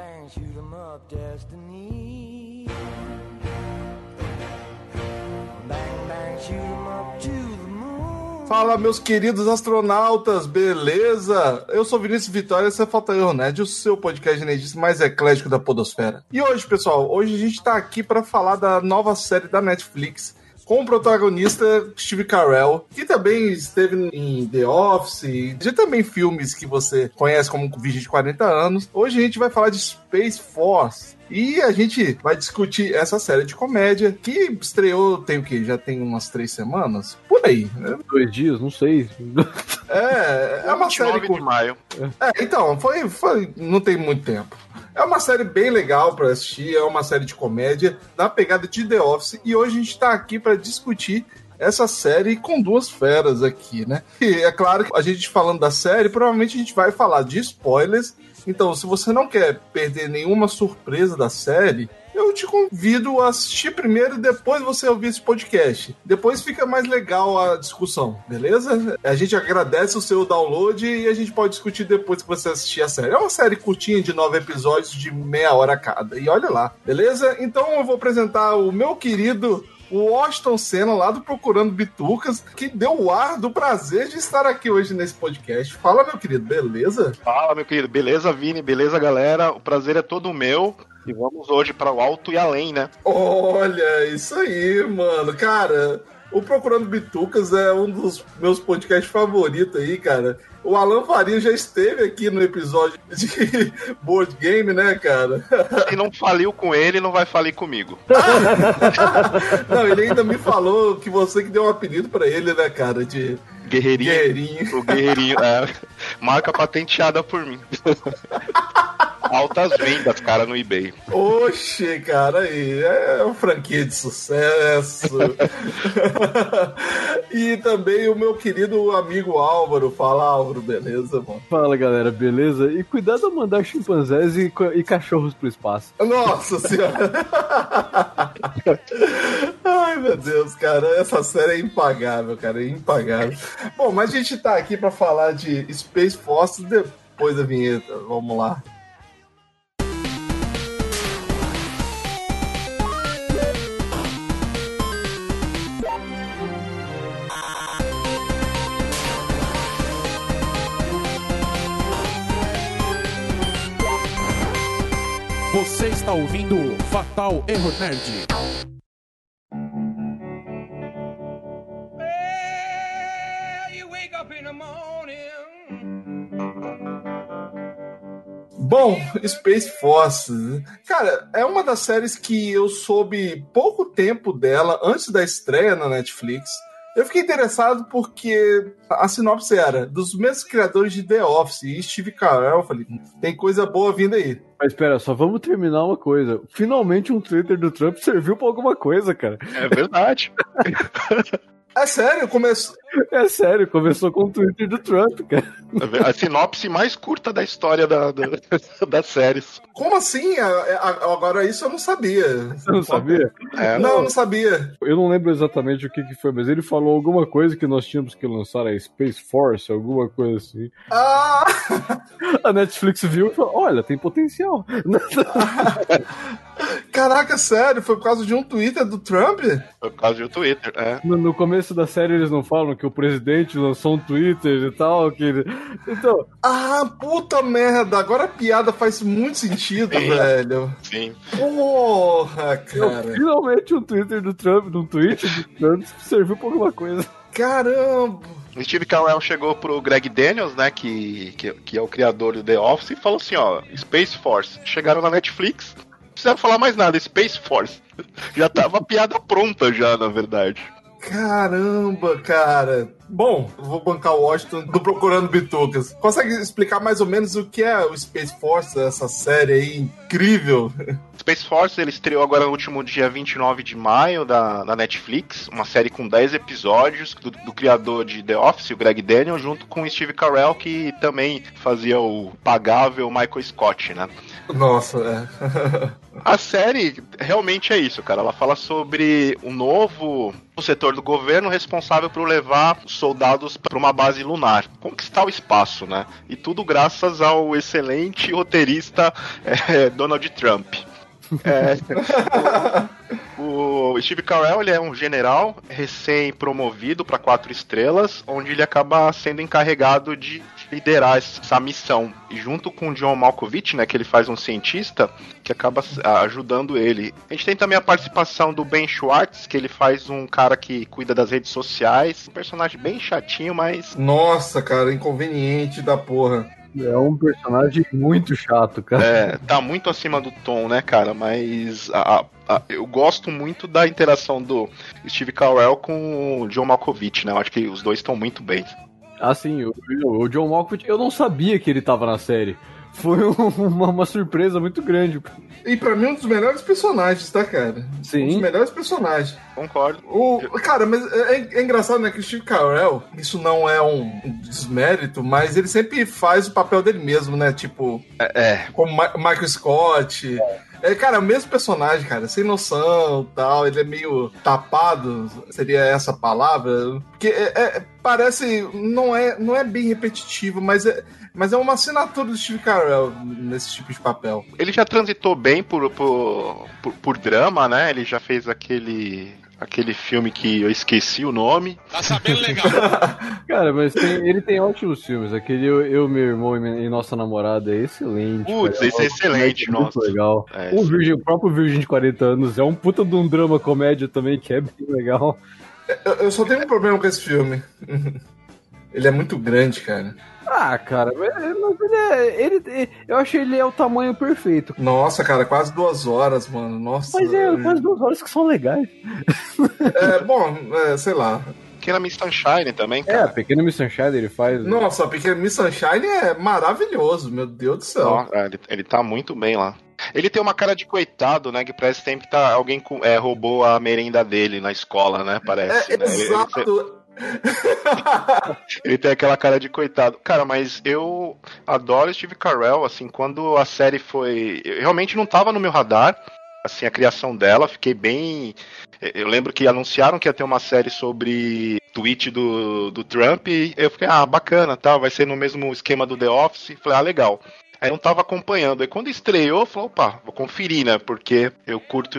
bang, shoot 'em up, destiny. Bang, bang, shoot 'em up to the moon. Fala, meus queridos astronautas, beleza? Eu sou Vinícius Vitória, esse é Falta Nerd, o seu podcast nerdista mais eclético da podosfera. E hoje, pessoal, hoje a gente tá aqui para falar da nova série da Netflix, com o protagonista Steve Carell, que também esteve em The Office, e também filmes que você conhece como Virgem de 40 anos. Hoje a gente vai falar de Space Force. E a gente vai discutir essa série de comédia que estreou, tem o quê? Já tem umas três semanas? Por aí. né? Dois dias, não sei. É, é uma série 29 com... de maio. É, então, foi, foi. Não tem muito tempo. É uma série bem legal pra assistir, é uma série de comédia, na pegada de The Office, e hoje a gente tá aqui pra discutir essa série com duas feras aqui, né? E é claro que a gente falando da série, provavelmente a gente vai falar de spoilers. Então, se você não quer perder nenhuma surpresa da série, eu te convido a assistir primeiro e depois você ouvir esse podcast. Depois fica mais legal a discussão, beleza? A gente agradece o seu download e a gente pode discutir depois que você assistir a série. É uma série curtinha de nove episódios de meia hora cada. E olha lá, beleza? Então eu vou apresentar o meu querido o Washington Senna, lá do Procurando Bitucas, que deu o ar do prazer de estar aqui hoje nesse podcast. Fala, meu querido, beleza? Fala, meu querido. Beleza, Vini? Beleza, galera? O prazer é todo meu. E vamos hoje para o alto e além, né? Olha, isso aí, mano. Cara, o Procurando Bitucas é um dos meus podcasts favoritos aí, cara. O Alan Faria já esteve aqui no episódio de board game, né, cara? Se não faliu com ele, não vai falir comigo. Não, ele ainda me falou que você que deu um apelido pra ele, né, cara, de Guerreirinho. Guerreirinho. O guerreirinho. É, marca patenteada por mim. Altas vendas, cara, no eBay. Oxe, cara, aí é uma franquia de sucesso. e também o meu querido amigo Álvaro. Fala, Álvaro, beleza, mano? Fala galera, beleza? E cuidado a mandar chimpanzés e, e cachorros pro espaço. Nossa senhora! Ai, meu Deus, cara, essa série é impagável, cara, é impagável. Bom, mas a gente tá aqui pra falar de Space Force depois da vinheta. Vamos lá. Está ouvindo Fatal Error Nerd. Bom, Space Force. Cara, é uma das séries que eu soube pouco tempo dela, antes da estreia na Netflix. Eu fiquei interessado porque a sinopse era dos mesmos criadores de The Office e Steve Carell. Eu falei, tem coisa boa vindo aí. Mas espera, só vamos terminar uma coisa. Finalmente um Twitter do Trump serviu pra alguma coisa, cara. É verdade. É sério, começou. É sério, começou com o Twitter do Trump, cara. A sinopse mais curta da história da, da, das séries. Como assim? A- a- Agora isso eu não sabia. Você não sabia? É, Não, eu não sabia. Eu não lembro exatamente o que, que foi, mas ele falou alguma coisa que nós tínhamos que lançar a Space Force, alguma coisa assim. Ah! A Netflix viu e falou: olha, tem potencial. Caraca, sério? Foi por causa de um Twitter do Trump? Por causa do Twitter. É. No, no começo da série eles não falam que o presidente lançou um Twitter e tal. Que ele... Então, Ah, puta merda! Agora a piada faz muito sentido, Sim. velho. Sim. Porra, eu, cara. finalmente um Twitter do Trump, um tweet do Trump serviu pra alguma coisa. Caramba! O Steve Carell chegou pro Greg Daniels, né, que, que, que é o criador do The Office, e falou assim, ó, Space Force. Chegaram na Netflix, não precisaram falar mais nada, Space Force. Já tava a piada pronta já, na verdade. Caramba, cara. Bom, vou bancar o Washington do Procurando Bitucas. Consegue explicar mais ou menos o que é o Space Force, essa série aí incrível? Space Force, ele estreou agora no último dia 29 de maio da, na Netflix, uma série com 10 episódios do, do criador de The Office, o Greg Daniel, junto com o Steve Carell, que também fazia o pagável Michael Scott, né? Nossa, é. A série realmente é isso, cara. Ela fala sobre o novo setor do governo responsável por levar soldados para uma base lunar, conquistar o espaço, né? E tudo graças ao excelente roteirista é, Donald Trump. É, o, o Steve Carell ele é um general recém-promovido para quatro estrelas, onde ele acaba sendo encarregado de liderar essa missão. E junto com o John Malkovich, né, que ele faz um cientista, que acaba ajudando ele. A gente tem também a participação do Ben Schwartz, que ele faz um cara que cuida das redes sociais. Um personagem bem chatinho, mas. Nossa, cara, inconveniente da porra. É um personagem muito chato, cara. É, tá muito acima do tom, né, cara? Mas a, a, eu gosto muito da interação do Steve Carell com o John Malkovich, né? Eu acho que os dois estão muito bem. Ah, sim, o, o John Malkovich, eu não sabia que ele tava na série. Foi uma, uma surpresa muito grande. E pra mim, um dos melhores personagens, tá, cara? Sim. Um dos melhores personagens. Concordo. O, cara, mas é, é engraçado, né, que o Steve Carell, isso não é um desmérito, mas ele sempre faz o papel dele mesmo, né? Tipo, É, é. como Ma Michael Scott. É, cara, o mesmo personagem, cara, sem noção tal. Ele é meio tapado, seria essa palavra. Porque é- é- parece. Não é, não é bem repetitivo, mas é, mas é uma assinatura do Steve Carell nesse tipo de papel. Ele já transitou bem por, por, por, por drama, né? Ele já fez aquele. Aquele filme que eu esqueci o nome. Tá sabendo legal. Cara, mas tem- ele tem ótimos filmes. Aquele Eu, Eu, Meu Irmão e Minha- e Nossa Namorada é excelente. Putz, esse é excelente, muito nossa. legal. É, o, sim. Virgem, o próprio Virgem de 40 anos é um puta de um drama comédia também, que é bem legal. Eu, eu só tenho um problema com esse filme. Ele é muito grande, cara. Ah, cara, mas ele é. Ele, ele- eu achei ele é o tamanho perfeito. Nossa, cara, quase duas horas, mano. Nossa. Mas é quase duas horas que são legais. É, bom, é, sei lá. Pequena Miss Sunshine também, É, cara. Pequena Miss Sunshine ele faz. Nossa, a Pequena Miss Sunshine é maravilhoso, meu Deus do céu. É, ele, ele tá muito bem lá. Ele tem uma cara de coitado, né? Que parece sempre que tá, alguém com- é, roubou a merenda dele na escola, né? Parece. É, né? Ele- ele- exato. Ele tem aquela cara de coitado. Cara, mas eu adoro Steve Carell, assim, quando a série foi. Eu realmente não tava no meu radar, assim, a criação dela, fiquei bem. Eu lembro que anunciaram que ia ter uma série sobre tweet do, do Trump, e eu fiquei, ah, bacana, tá, vai ser no mesmo esquema do The Office. Falei, ah, legal. Aí não tava acompanhando. Aí quando estreou, falei, opa, vou conferir, né? Porque eu curto,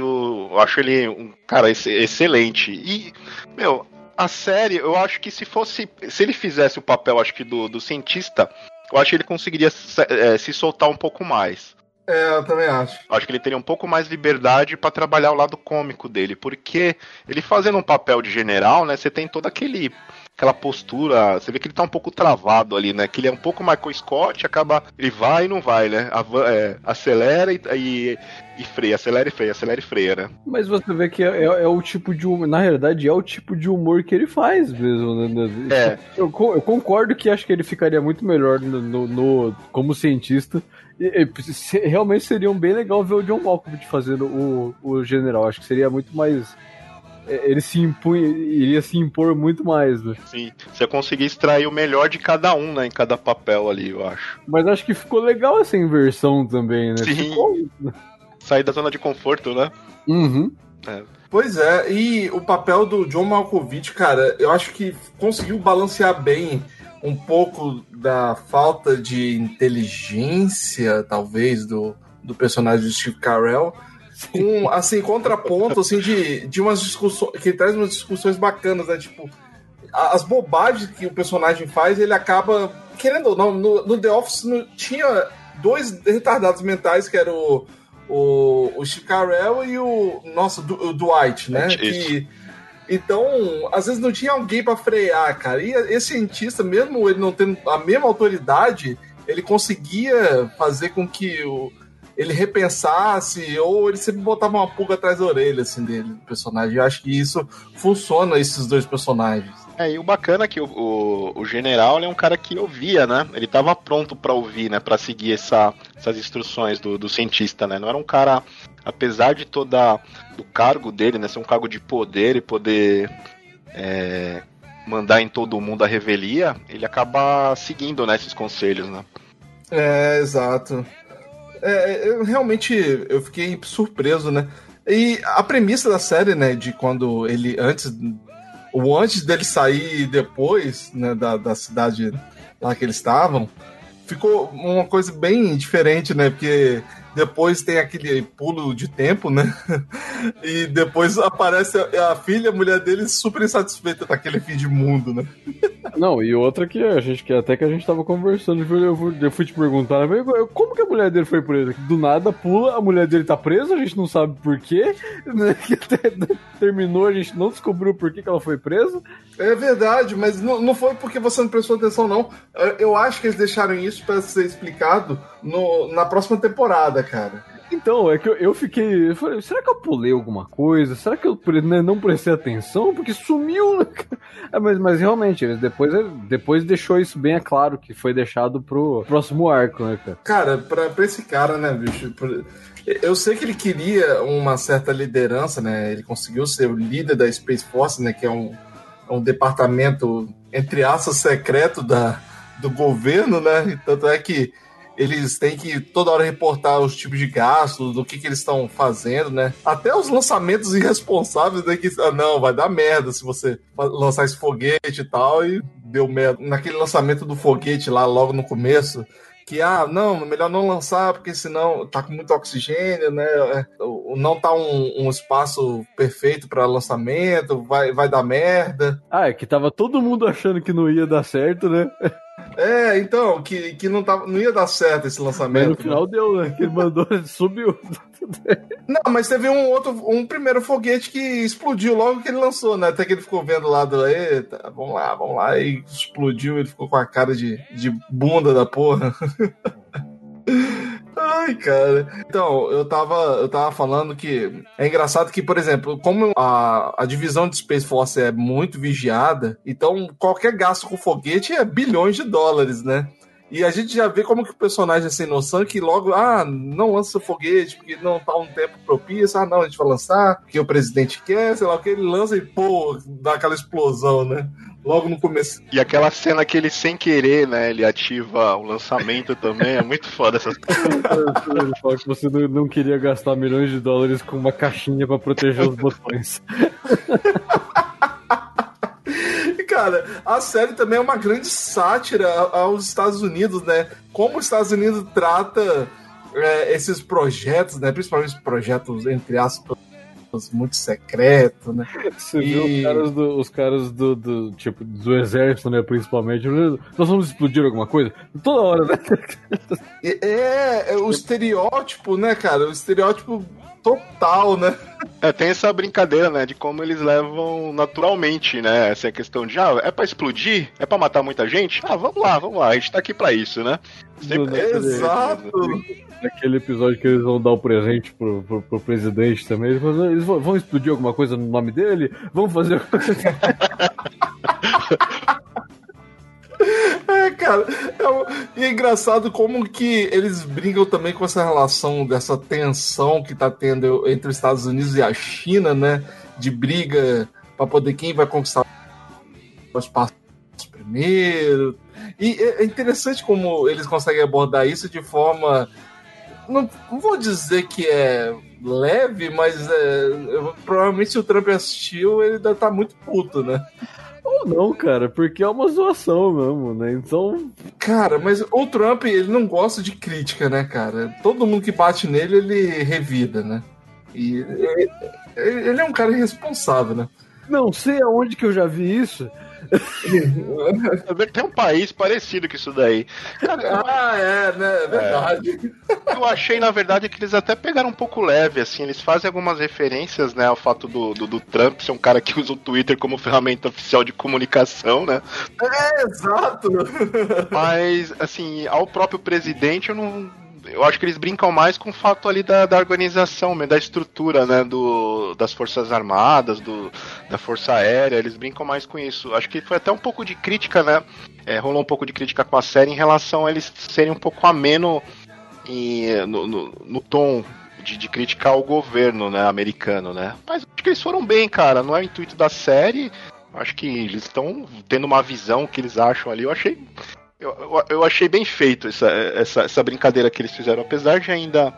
eu acho ele um cara ex- excelente. E, meu, a série, eu acho que se fosse. Se ele fizesse o papel, acho que do, do cientista, eu acho que ele conseguiria se, eh, se soltar um pouco mais. É, eu também acho. Acho que ele teria um pouco mais liberdade pra trabalhar o lado cômico dele, porque ele fazendo um papel de general, né, você tem todo aquele aquela postura, você vê que ele tá um pouco travado ali, né, que ele é um pouco Michael Scott, acaba, ele vai e não vai, né, é, acelera e, e, e freia, acelera e freia, acelera e freia, né. Mas você vê que é, é- é o tipo de humor. Na realidade, é o tipo de humor que ele faz mesmo. né, né? É. Eu, eu concordo que acho que ele ficaria muito melhor no, no- no- como cientista. E- e se- realmente seria um bem legal ver o John Malkovich fazendo o, o general. Acho que seria muito mais. É, Ele se impunha, iria se impor muito mais, né? Sim, você conseguir extrair o melhor de cada um, né, em cada papel ali, eu acho. Mas acho que ficou legal essa inversão também, né? Sim. Ficou... Sair da zona de conforto, né. Uhum. Pois é, e o papel do John Malkovich, cara, eu acho que conseguiu balancear bem um pouco da falta de inteligência, talvez, do, do personagem de Steve Carell, com, assim, contraponto, assim, de, de umas discussões, que traz umas discussões bacanas, né, tipo, as bobagens que o personagem faz, ele acaba, querendo ou não, no, no The Office não, tinha dois retardados mentais, que era o, o, o Steve Carell e o, nossa, Du- o Dwight, né, que... Então, às vezes não tinha alguém pra frear, cara. E esse cientista, mesmo ele não tendo a mesma autoridade, ele conseguia fazer com que o, ele repensasse, ou ele sempre botava uma pulga atrás da orelha, assim, dele, do personagem. Eu acho que isso funciona, esses dois personagens. É, e o bacana é que o, o, o general é um cara que ouvia, né? Ele tava pronto pra ouvir, né? Pra seguir essa, essas instruções do, do cientista, né? Não era um cara, apesar de toda do cargo dele, né? Ser um cargo de poder e poder é, mandar em todo mundo a revelia, ele acaba seguindo, né? Esses conselhos, né? É, exato. É, eu realmente eu fiquei surpreso, né? E a premissa da série, né, de quando ele antes o antes dele sair e depois, né, da, da cidade lá que eles estavam, ficou uma coisa bem diferente, né? Porque depois tem aquele pulo de tempo, né? E depois aparece a, a filha, a mulher dele, super insatisfeita daquele fim de mundo, né? Não, e outra que a gente que até que a gente tava conversando, eu fui, eu fui te perguntar, né, como que a mulher dele foi presa? Do nada pula, a mulher dele tá presa, a gente não sabe por quê, né? terminou, a gente não descobriu por que, que ela foi presa. É verdade, mas não, não foi porque você não prestou atenção, não. Eu acho que eles deixaram isso para ser explicado no, na próxima temporada, cara. Então, é que eu, eu fiquei. Eu falei, será que eu pulei alguma coisa? Será que eu né, não prestei atenção? Porque sumiu, né? É, mas, mas realmente, eles depois, depois deixou isso bem claro, que foi deixado pro próximo arco, né, cara? Cara, pra, pra esse cara, né, bicho? Eu sei que ele queria uma certa liderança, né? Ele conseguiu ser o líder da Space Force, né? Que é um, é um departamento, entre aspas, secreto da, do governo, né? Tanto é que eles têm que toda hora reportar os tipos de gastos, do que, que eles estão fazendo, né? Até os lançamentos irresponsáveis, né? Que, ah, não, vai dar merda se você lançar esse foguete e tal, e deu merda. Naquele lançamento do foguete lá, logo no começo, que, ah, não, melhor não lançar, porque senão tá com muito oxigênio, né? É, não tá um, um espaço perfeito para lançamento, vai, vai dar merda. Ah, é que tava todo mundo achando que não ia dar certo, né? É, então, que, que não, tava, não ia dar certo esse lançamento. Mas no final né? deu, né? Que ele mandou, subiu. Não, mas teve um outro, um primeiro foguete que explodiu logo que ele lançou, né? Até que ele ficou vendo lá do. Eita, vamos lá, vamos lá. E explodiu, ele ficou com a cara de, de bunda da porra. Ai, cara. Então, eu tava, eu tava falando que é engraçado que, por exemplo, como a, a divisão de Space Force é muito vigiada, então qualquer gasto com foguete é bilhões de dólares, né? E a gente já vê como que o personagem é sem noção, que logo, ah, não lança foguete, porque não tá um tempo propício, ah, não, a gente vai lançar, porque o presidente quer, sei lá o que, ele lança e, pô, dá aquela explosão, né? Logo no começo. E aquela cena que ele, sem querer, né, ele ativa o lançamento também, é muito foda essa Ele fala que você não queria gastar milhões de dólares com uma caixinha para proteger os botões. cara, a série também é uma grande sátira aos Estados Unidos, né? Como os Estados Unidos trata é, esses projetos, né? Principalmente projetos, entre aspas, muito secreto, né? Você e... viu os caras, do, os caras do, do, tipo, do exército, né, principalmente, nós vamos explodir alguma coisa? Toda hora, né? É, é o estereótipo, né, cara? O estereótipo total, né? É, tem essa brincadeira, né, de como eles levam naturalmente, né, essa questão de, ah, é pra explodir? É pra matar muita gente? Ah, vamos lá, vamos lá, a gente tá aqui pra isso, né? Sempre... Exato! Naquele episódio que eles vão dar o presente pro, pro, pro presidente também, eles, vão, eles vão explodir alguma coisa no nome dele? Vamos fazer. É, cara, é, e é engraçado como que eles brincam também com essa relação, dessa tensão que tá tendo entre os Estados Unidos e a China, né? De briga para poder quem vai conquistar o espaço primeiro. E é, é interessante como eles conseguem abordar isso de forma. Não, vou dizer que é leve, mas é, provavelmente se o Trump assistiu, ele estar tá muito puto, né? Ou não, cara, porque é uma zoação mesmo, né? Então. Cara, mas o Trump, ele não gosta de crítica, né, cara? Todo mundo que bate nele, ele revida, né? E ele é um cara irresponsável, né? Não sei aonde que eu já vi isso. Tem um país parecido com isso daí. Cara, ah, é, né? É verdade. É. Eu achei, na verdade, que eles até pegaram um pouco leve, assim. Eles fazem algumas referências, né, ao fato do, do, do Trump ser um cara que usa o Twitter como ferramenta oficial de comunicação, né? É, exato. Mas, assim, ao próprio presidente, eu não eu acho que eles brincam mais com o fato ali da, da organização, da estrutura, né, do, das forças armadas, do, da força aérea, eles brincam mais com isso. Acho que foi até um pouco de crítica, né, é, rolou um pouco de crítica com a série em relação a eles serem um pouco ameno no, no, no tom de, de criticar o governo, né, americano, né. Mas acho que eles foram bem, cara, não é o intuito da série, acho que eles estão tendo uma visão que eles acham ali, eu achei eu, eu, achei bem feito essa, essa, essa brincadeira que eles fizeram, apesar de ainda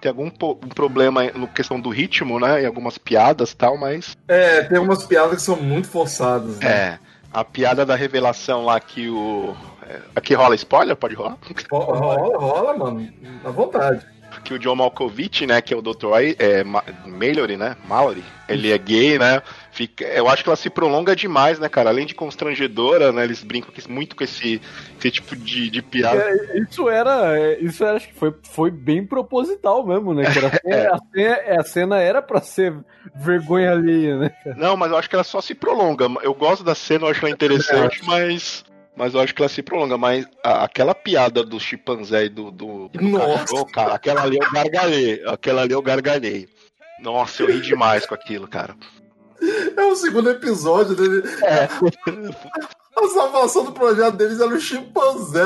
tem algum um problema no questão do ritmo, né? E algumas piadas e tal, mas. É, tem umas piadas que são muito forçadas. Né? É. A piada da revelação lá que o. é, Aqui rola spoiler? Pode rolar? Ro- Rola, rola, mano. À vontade. que o John Malkovich, né, que é o Dr. É, Ma- Mallory, né, Mallory, ele é gay, né, fica, eu acho que ela se prolonga demais, né, cara, além de constrangedora, né, eles brincam muito com esse, esse tipo de, de piada. É, isso era. é, Isso era, acho que foi, foi bem proposital mesmo, né? cara? A cena, a cena- a cena era pra ser vergonha alheia, né? Não, mas eu acho que ela só se prolonga, eu gosto da cena, eu acho ela interessante, mas... Mas eu acho que ela se prolonga, mas a- aquela piada do chimpanzé e do, do, do Nossa. cachorro, cara, aquela ali eu gargalhei, aquela ali eu gargalhei. Nossa, eu ri demais com aquilo, cara. É o segundo episódio dele. É. A salvação do projeto deles era o chimpanzé.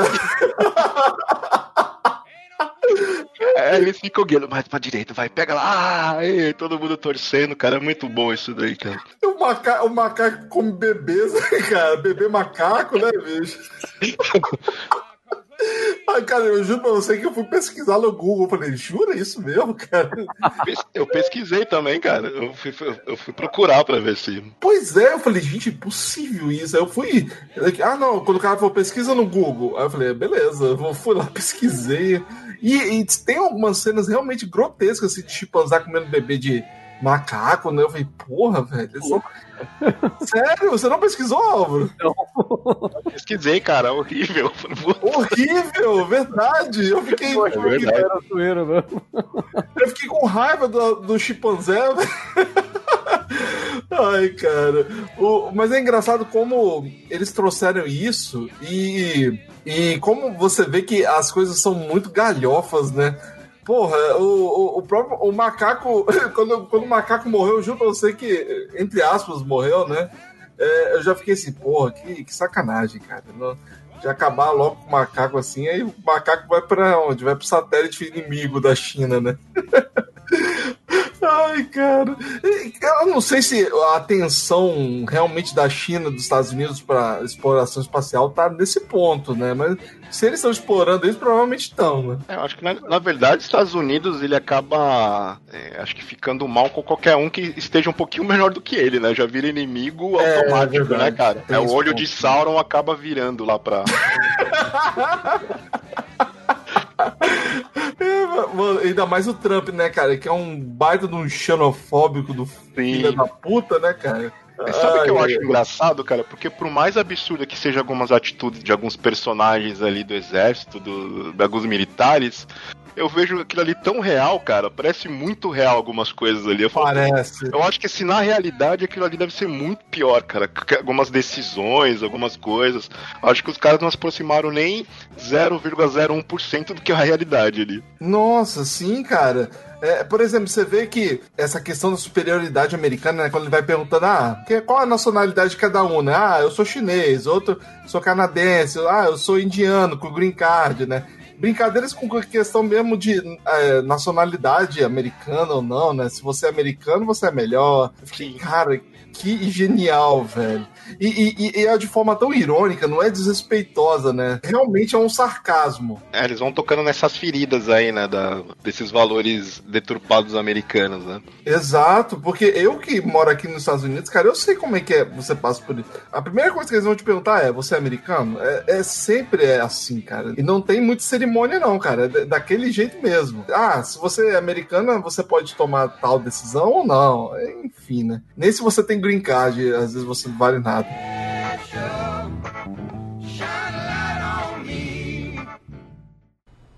É, eles ficam guiando mais pra direita, vai, pega lá, ah, e todo mundo torcendo, cara, é muito bom isso daí, cara. O, maca... o macaco come bebês, né, cara? Bebê macaco, né, bicho? Ai, cara, eu juro pra você que eu fui pesquisar no Google. Falei, jura isso mesmo, cara? Eu pesquisei também, cara, eu fui, eu fui procurar pra ver se... Pois é, eu falei, gente, impossível isso. Aí eu fui. Ah, não, quando o cara falou pesquisa no Google. Aí eu falei, beleza, eu vou- fui lá, pesquisei. E, e tem algumas cenas realmente grotescas, assim, de chimpanzé comendo bebê de macaco, né? Eu falei, porra, velho. Sério? Você não pesquisou, Álvaro? Pesquisei, cara, horrível. Horrível, verdade. Eu fiquei, Eu que verdade. era eu fiquei com raiva do, do chimpanzé. Ai, cara. O- mas é engraçado como eles trouxeram isso e, e como você vê que as coisas são muito galhofas, né? Porra, o, o, o próprio o macaco, quando, quando o macaco morreu, eu pra você que, entre aspas, morreu, né? É, eu já fiquei assim, porra, que, que sacanagem, cara. Não- de acabar logo com o macaco assim, aí o macaco vai pra onde? Vai pro satélite inimigo da China, né? Ai, cara. Eu não sei se a atenção realmente da China, dos Estados Unidos para exploração espacial tá nesse ponto, né? Mas se eles estão explorando isso, provavelmente estão, né? É, eu acho que na, na verdade os Estados Unidos ele acaba, é, acho que ficando mal com qualquer um que esteja um pouquinho melhor do que ele, né? Já vira inimigo É, automático, verdade. né, cara? Tem É o olho ponto. de Sauron acaba virando lá pra. Mano, ainda mais o Trump, né, cara? Que é um baita de um xenofóbico do filho da puta, né, cara? Mas Sabe o que eu acho engraçado, cara? Porque por mais absurda que sejam algumas atitudes de alguns personagens ali do exército, do, de alguns militares, eu vejo aquilo ali tão real, cara. Parece muito real algumas coisas ali. Eu falo, Parece. Eu acho que se na realidade aquilo ali deve ser muito pior, cara. Algumas decisões, algumas coisas. Eu acho que os caras não se aproximaram nem 0,01% do que é a realidade ali. Nossa, sim, cara. É, por exemplo, você vê que essa questão da superioridade americana, né, quando ele vai perguntando, ah, que- qual a nacionalidade de cada um, né? Ah, eu sou chinês, outro sou canadense, ah, eu sou indiano com green card, né? Brincadeiras com questão mesmo de é, nacionalidade americana ou não, né? Se você é americano, você é melhor. Eu fiquei. Cara, que genial, velho. E, e- e é de forma tão irônica, não é desrespeitosa, né? Realmente é um sarcasmo. É, eles vão tocando nessas feridas aí, né? Da, desses valores deturpados americanos, né? Exato, porque eu que moro aqui nos Estados Unidos, cara, eu sei como é que é você passa por isso. A primeira coisa que eles vão te perguntar é: você é americano? É, é sempre é assim, cara. E não tem muita cerimônia, não, cara. É da- daquele jeito mesmo. Ah, se você é americana, você pode tomar tal decisão ou não. Enfim, né? Nem se você tem green card, às vezes você não vale nada.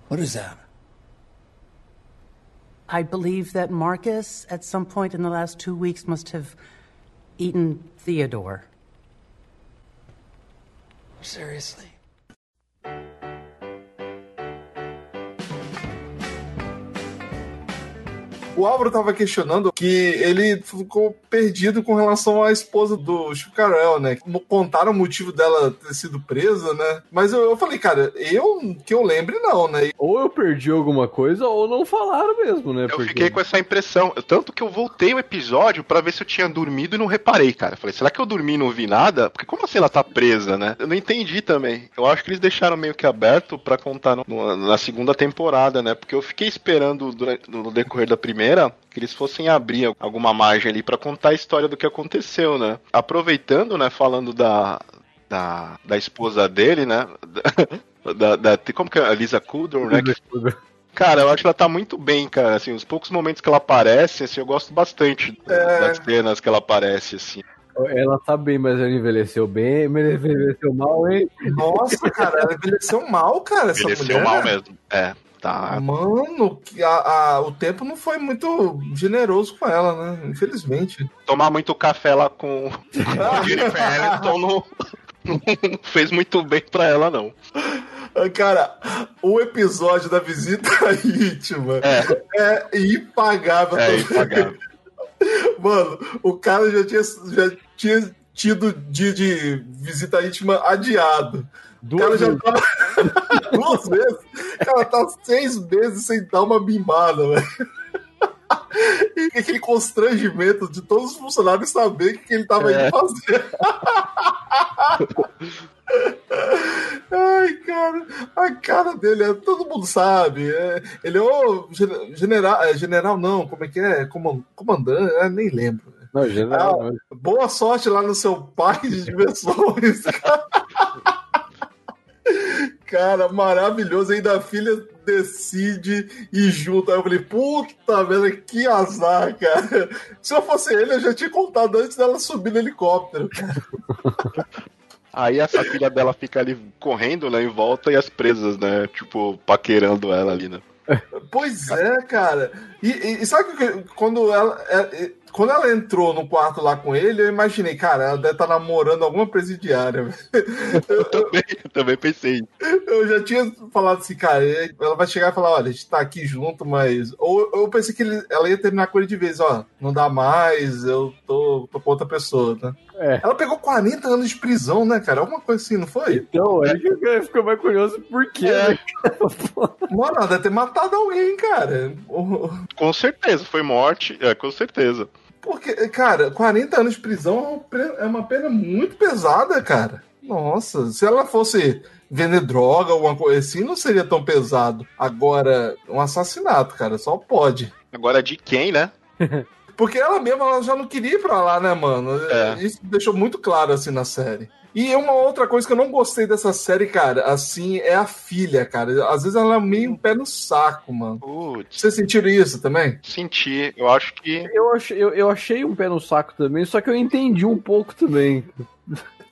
What is that? I believe that Marcus, at some point in the last two weeks, must have eaten Theodore. Seriously? O Álvaro tava questionando que ele ficou perdido com relação à esposa do Chico Carell, né? Contaram o motivo dela ter sido presa, né? Mas eu, eu falei, cara, eu que eu lembre, não, né? Ou eu perdi alguma coisa, ou não falaram mesmo, né? Eu Porque- fiquei com essa impressão. Tanto que eu voltei o episódio pra ver se eu tinha dormido e não reparei, cara. Eu Falei, será que eu dormi e não vi nada? Porque como assim ela tá presa, né? Eu não entendi também. Eu acho que eles deixaram meio que aberto pra contar no- no- na segunda temporada, né? Porque eu fiquei esperando durante, no decorrer da primeira que eles fossem abrir alguma margem ali pra contar a história do que aconteceu, né? Aproveitando, né, falando da, da, da esposa dele, né? Da, da- como que é? A Lisa Kudrow, né? Cara, eu acho que ela tá muito bem, cara. Assim, os poucos momentos que ela aparece, assim, eu gosto bastante das cenas que ela aparece, assim. Ela tá bem, mas ela envelheceu bem, envelheceu mal, hein? Nossa, cara, ela envelheceu mal, cara, essa Envelheceu mal mesmo. É, tá. Mano, a, a- o tempo não foi muito generoso com ela, né? Infelizmente. Tomar muito café lá com, Jennifer Aniston não, não fez muito bem pra ela, não. Cara, o episódio da visita íntima é, impagável. É, impagável. Mano, o cara já tinha, já tinha tido dia de visita íntima adiado. O cara Duas já tá duas vezes. Cara tá seis meses sem dar uma bimbada, velho. E aquele constrangimento de todos os funcionários saber o que ele tava É. indo fazer. Ai, cara, a cara dele é. Todo mundo sabe. é- ele é o gen- general. é, general, não, como é que é? Coman- Comandante, é, nem lembro. Não, general, Ah? Boa sorte lá no seu parque de diversões. Cara, maravilhoso. Ainda a filha decide ir junto. Aí eu falei, puta merda, que azar, cara. Se eu fosse ele, eu já tinha contado antes dela subir no helicóptero. Aí essa filha dela fica ali correndo, né, em volta e as presas, né, tipo, paquerando ela ali, né. Pois é, cara. E, e- e sabe que quando ela, é- quando ela entrou no quarto lá com ele, eu imaginei, cara, ela deve estar namorando alguma presidiária. velho. Eu também, eu também pensei. Eu já tinha falado assim, cara, ela vai chegar e falar, olha, a gente tá aqui junto, mas. Ou eu pensei que ele- ela ia terminar com ele de vez, ó, não dá mais, eu tô, tô com outra pessoa, tá? É. Ela pegou 40 anos de prisão, né, cara? Alguma coisa assim, não foi? Então, aí que eu fico mais curioso por quê, É. né? Mano, ela deve ter matado alguém, cara. Com certeza, foi morte, é, com certeza. Porque, cara, 40 anos de prisão é uma pena- é uma pena muito pesada, cara. Nossa, se ela fosse vender droga ou alguma coisa assim, não seria tão pesado. Agora, um assassinato, cara, só pode. Agora de quem, né? Porque ela mesma ela já não queria ir pra lá, né, mano? É. Isso deixou muito claro, assim, na série. E uma outra coisa que eu não gostei dessa série, cara, assim, é a filha, cara. Às vezes ela é meio um pé no saco, mano. Putz, Vocês sentiram isso também? senti, eu acho que Eu achei, eu, eu achei um pé no saco também, só que eu entendi um pouco também.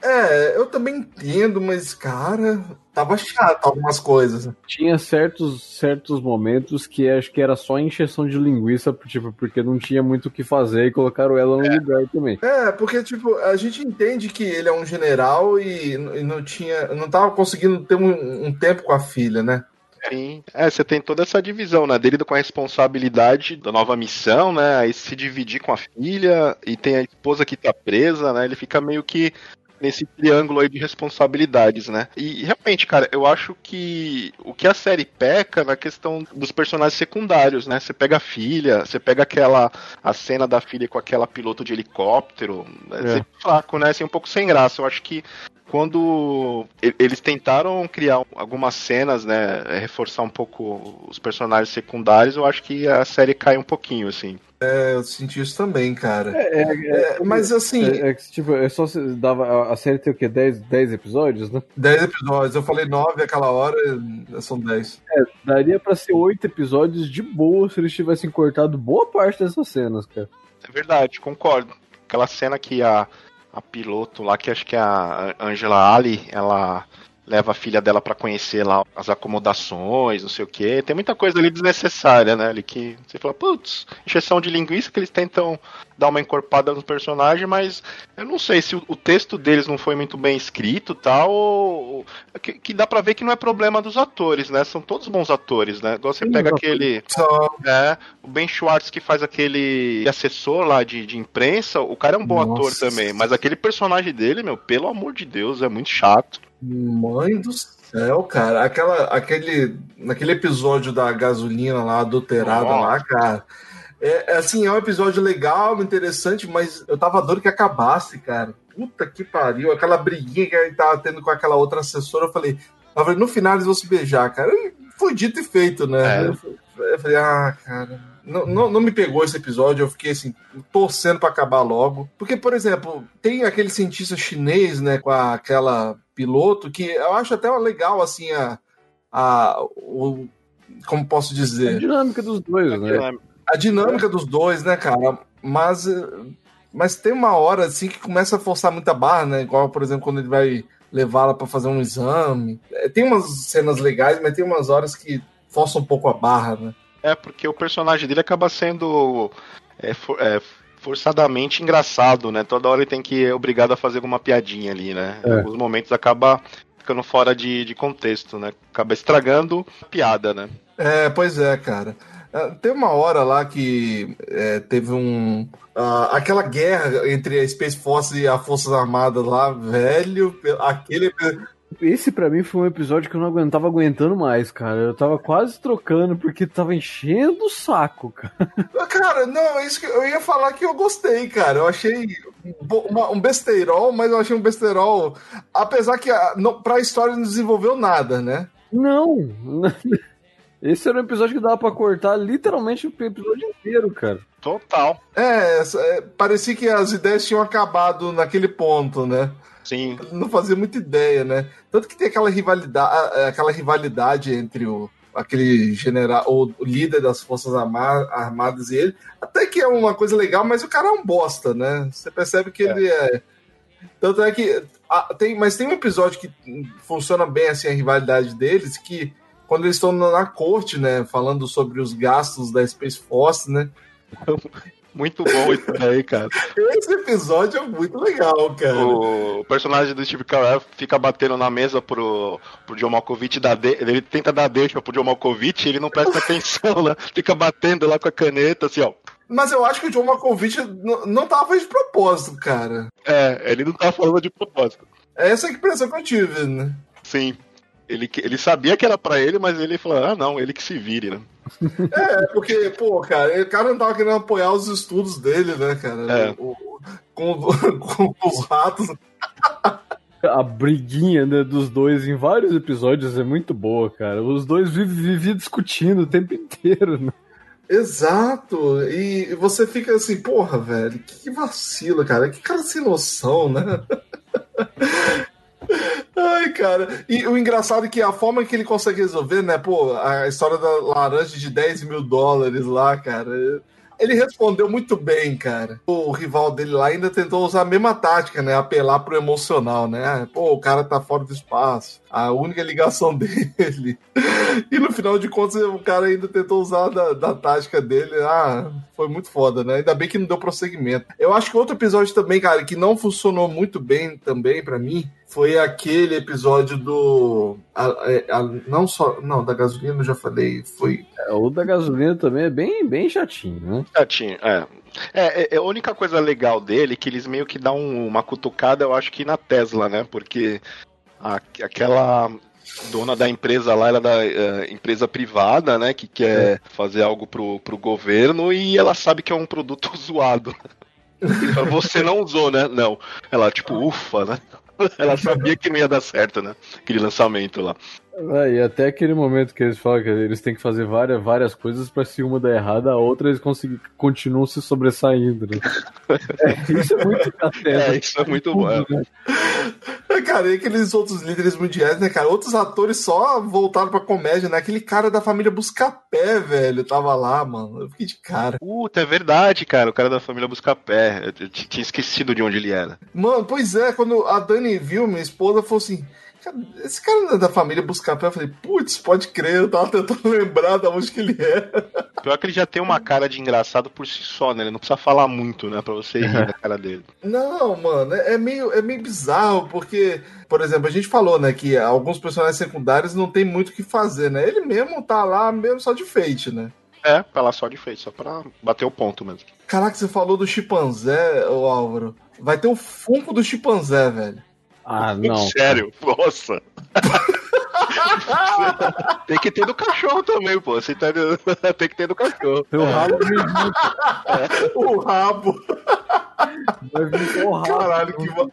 É, eu também entendo, mas, cara, tava chato algumas coisas. Tinha certos, certos momentos que acho que era só encheção de linguiça, tipo, porque não tinha muito o que fazer e colocaram ela no lugar também. É, porque, tipo, a gente entende que ele é um general e, e não tinha. não tava conseguindo ter um, um tempo com a filha, né? Sim. É, você tem toda essa divisão, né? Dele com a responsabilidade da nova missão, né? Aí se dividir com a filha e tem a esposa que tá presa, né? Ele fica meio que nesse triângulo aí de responsabilidades, né? E realmente, cara, eu acho que o que a série peca na questão dos personagens secundários, né? Você pega a filha, você pega aquela a cena da filha com aquela piloto de helicóptero, né? É. Sempre fraco, né? Assim, um pouco sem graça. Eu acho que quando eles tentaram criar algumas cenas, né, reforçar um pouco os personagens secundários, eu acho que a série cai um pouquinho, assim. É, eu senti isso também, cara. É, É, mas assim, é, é tipo, é só se dava. a- série tem o quê? 10, 10 episódios, né? 10 episódios. Eu falei 9 aquela hora, são 10. Daria pra ser 8 episódios de boa se eles tivessem cortado boa parte dessas cenas, cara. É verdade, concordo. Aquela cena que a, a piloto lá, que acho que é a Angela Ali, ela leva a filha dela para conhecer lá as acomodações, não sei o que. Tem muita coisa ali desnecessária, né? Ali que você fala, putz, injeção de linguiça que eles tentam dar uma encorpada no personagem, mas eu não sei se o, o texto deles não foi muito bem escrito tal, ou, que, que dá pra ver que não é problema dos atores, né? São todos bons atores, né? Igual você pega aquele. Só- É, o Ben Schwartz que faz aquele assessor lá de, de imprensa, o cara é um bom Nossa. ator também, mas aquele personagem dele, meu, pelo amor de Deus, é muito chato. Mãe do céu, cara. Aquela, aquele, naquele episódio da gasolina lá, adulterada Nossa. lá, cara. É, é assim, é um episódio legal, interessante, mas eu tava doido que acabasse, cara. Puta que pariu. Aquela briguinha que ele tava tendo com aquela outra assessora, eu falei, eu falei, no final eles vão se beijar, cara. E Foi dito e feito, né? É. Eu, falei- ah, cara. Não, não, não me pegou esse episódio, eu fiquei assim, torcendo pra acabar logo. Porque, por exemplo, tem aquele cientista chinês, né, com aquela piloto, que eu acho até legal, assim, a. a o, como posso A dizer? dinâmica dos dois, né? a dinâmica dos dois, né, cara? Mas, mas tem uma hora assim que começa a forçar muita barra, né? Igual, por exemplo, quando ele vai levá-la para fazer um exame. Eh, Tem umas cenas legais, mas tem umas horas que forçam um pouco a barra, né? É, porque o personagem dele acaba sendo é, for- é, forçadamente engraçado, né? Toda hora ele tem que é obrigado a fazer alguma piadinha ali, né? Em É. alguns momentos acaba ficando fora de, de contexto, né? Acaba estragando a piada, né? É, pois é, cara. Ah, Tem uma hora lá que eh, teve um. ah, aquela guerra entre a Space Force e as Forças Armadas lá, velho. Aquele. Esse pra mim foi um episódio que eu não aguentava tava aguentando mais, cara. Eu tava quase trocando porque tava enchendo o saco, cara. Cara, não, é isso que eu ia falar que eu gostei, cara. Eu achei um besteirol, mas eu achei um besteirol. Apesar que a, não, pra história não desenvolveu nada, né? Não! Esse era um episódio que dava pra cortar literalmente o episódio inteiro, cara. Total. É, essa- é, parecia que as ideias tinham acabado naquele ponto, né? Sim. Não fazia muita ideia, né? Tanto que tem aquela rivalidade, aquela rivalidade entre o aquele general, o líder das Forças Arma- Armadas e ele, até que é uma coisa legal, mas o cara é um bosta, né? Você percebe que ele é. Tanto é que. ah, tem, mas tem um episódio que funciona bem assim a rivalidade deles, que quando eles estão na na corte, né, falando sobre os gastos da Space Force, né? Muito bom isso daí, cara. Esse episódio é muito legal, cara. O personagem do Steve Carell fica batendo na mesa pro, pro John Malkovich dar de... ele tenta dar deixa pro John Malkovich e ele não presta atenção, né? Fica batendo lá com a caneta, assim, ó. Mas eu acho que o John Malkovich não tava de propósito, cara. É, ele não tá falando de propósito. É essa a impressão que eu tive, né? Sim. Ele, ele sabia que era pra ele, mas ele falou, ah, não, ele que se vire, né? É, porque, pô, cara, o cara não tava querendo apoiar os estudos dele, né, cara? É. O- o- com, com os ratos. A briguinha né, dos dois em vários episódios é muito boa, cara. Os dois vivem viviam discutindo o tempo inteiro, né? Exato. E você fica assim, porra, velho, que vacilo, cara. Que cara sem noção, né? Ai, cara. E o engraçado é que a forma que ele consegue resolver, né? Pô, a história da laranja de 10 mil dólares lá, cara. Ele respondeu muito bem, cara. O rival dele lá ainda tentou usar a mesma tática, né? Apelar pro emocional, né? Pô, o cara tá fora do espaço. A única ligação dele. E no final de contas, o cara ainda tentou usar da, da tática dele. Ah, foi muito foda, né? Ainda bem que não deu prosseguimento. Eu acho que outro episódio também, cara, que não funcionou muito bem também pra mim, foi aquele episódio do. a- a- a- não só. Não, da gasolina eu já falei. Foi. É, O da gasolina também é bem, bem chatinho, né? Chatinho, é. É, é, é a única coisa legal dele é que eles meio que dão uma cutucada, eu acho que na Tesla, né? Porque a- aquela dona da empresa lá, ela é da eh, empresa privada, né? Que quer fazer algo pro, pro governo e ela sabe que é um produto zoado. Fala, Você não usou, né? Não. Ela, tipo, ufa, né? Ela sabia que não ia dar certo, né? Aquele lançamento lá. É, e até aquele momento que eles falam que eles têm que fazer várias, várias coisas pra se uma dar errada, a outra eles conseguem, continuam se sobressaindo, né? É, isso é muito. É, isso é muito bom. é. Cara, e aqueles outros líderes mundiais, né, cara? Outros atores só voltaram pra comédia, né? Aquele cara da família Buscapé, velho, tava lá, mano. Eu fiquei de cara. Puta, é verdade, cara. O cara da família Buscapé. Eu tinha esquecido de onde ele era. Mano, pois é, quando a Dani viu, minha esposa falou assim: esse cara não é da família buscar pé. Eu falei, putz, pode crer, eu tava tentando lembrar de onde que ele é. Pior que ele já tem uma cara de engraçado por si só, né? Ele não precisa falar muito, né? Pra você rir da cara dele. Não, mano, é é meio, é meio bizarro, porque, por exemplo, a gente falou, né, que alguns personagens secundários não tem muito o que fazer, né? Ele mesmo tá lá mesmo só de fate, né? É, pra lá só de feito, só pra bater o ponto mesmo. Caraca, você falou do chimpanzé, ô Álvaro. Vai ter o Funko do chimpanzé, velho. Ah, não. Sério, nossa. Tem que ter do cachorro também, pô. Você tá... Tem que ter do cachorro. Seu rabo vem junto. O rabo. Vai vir com o rabo. Caralho, que, va-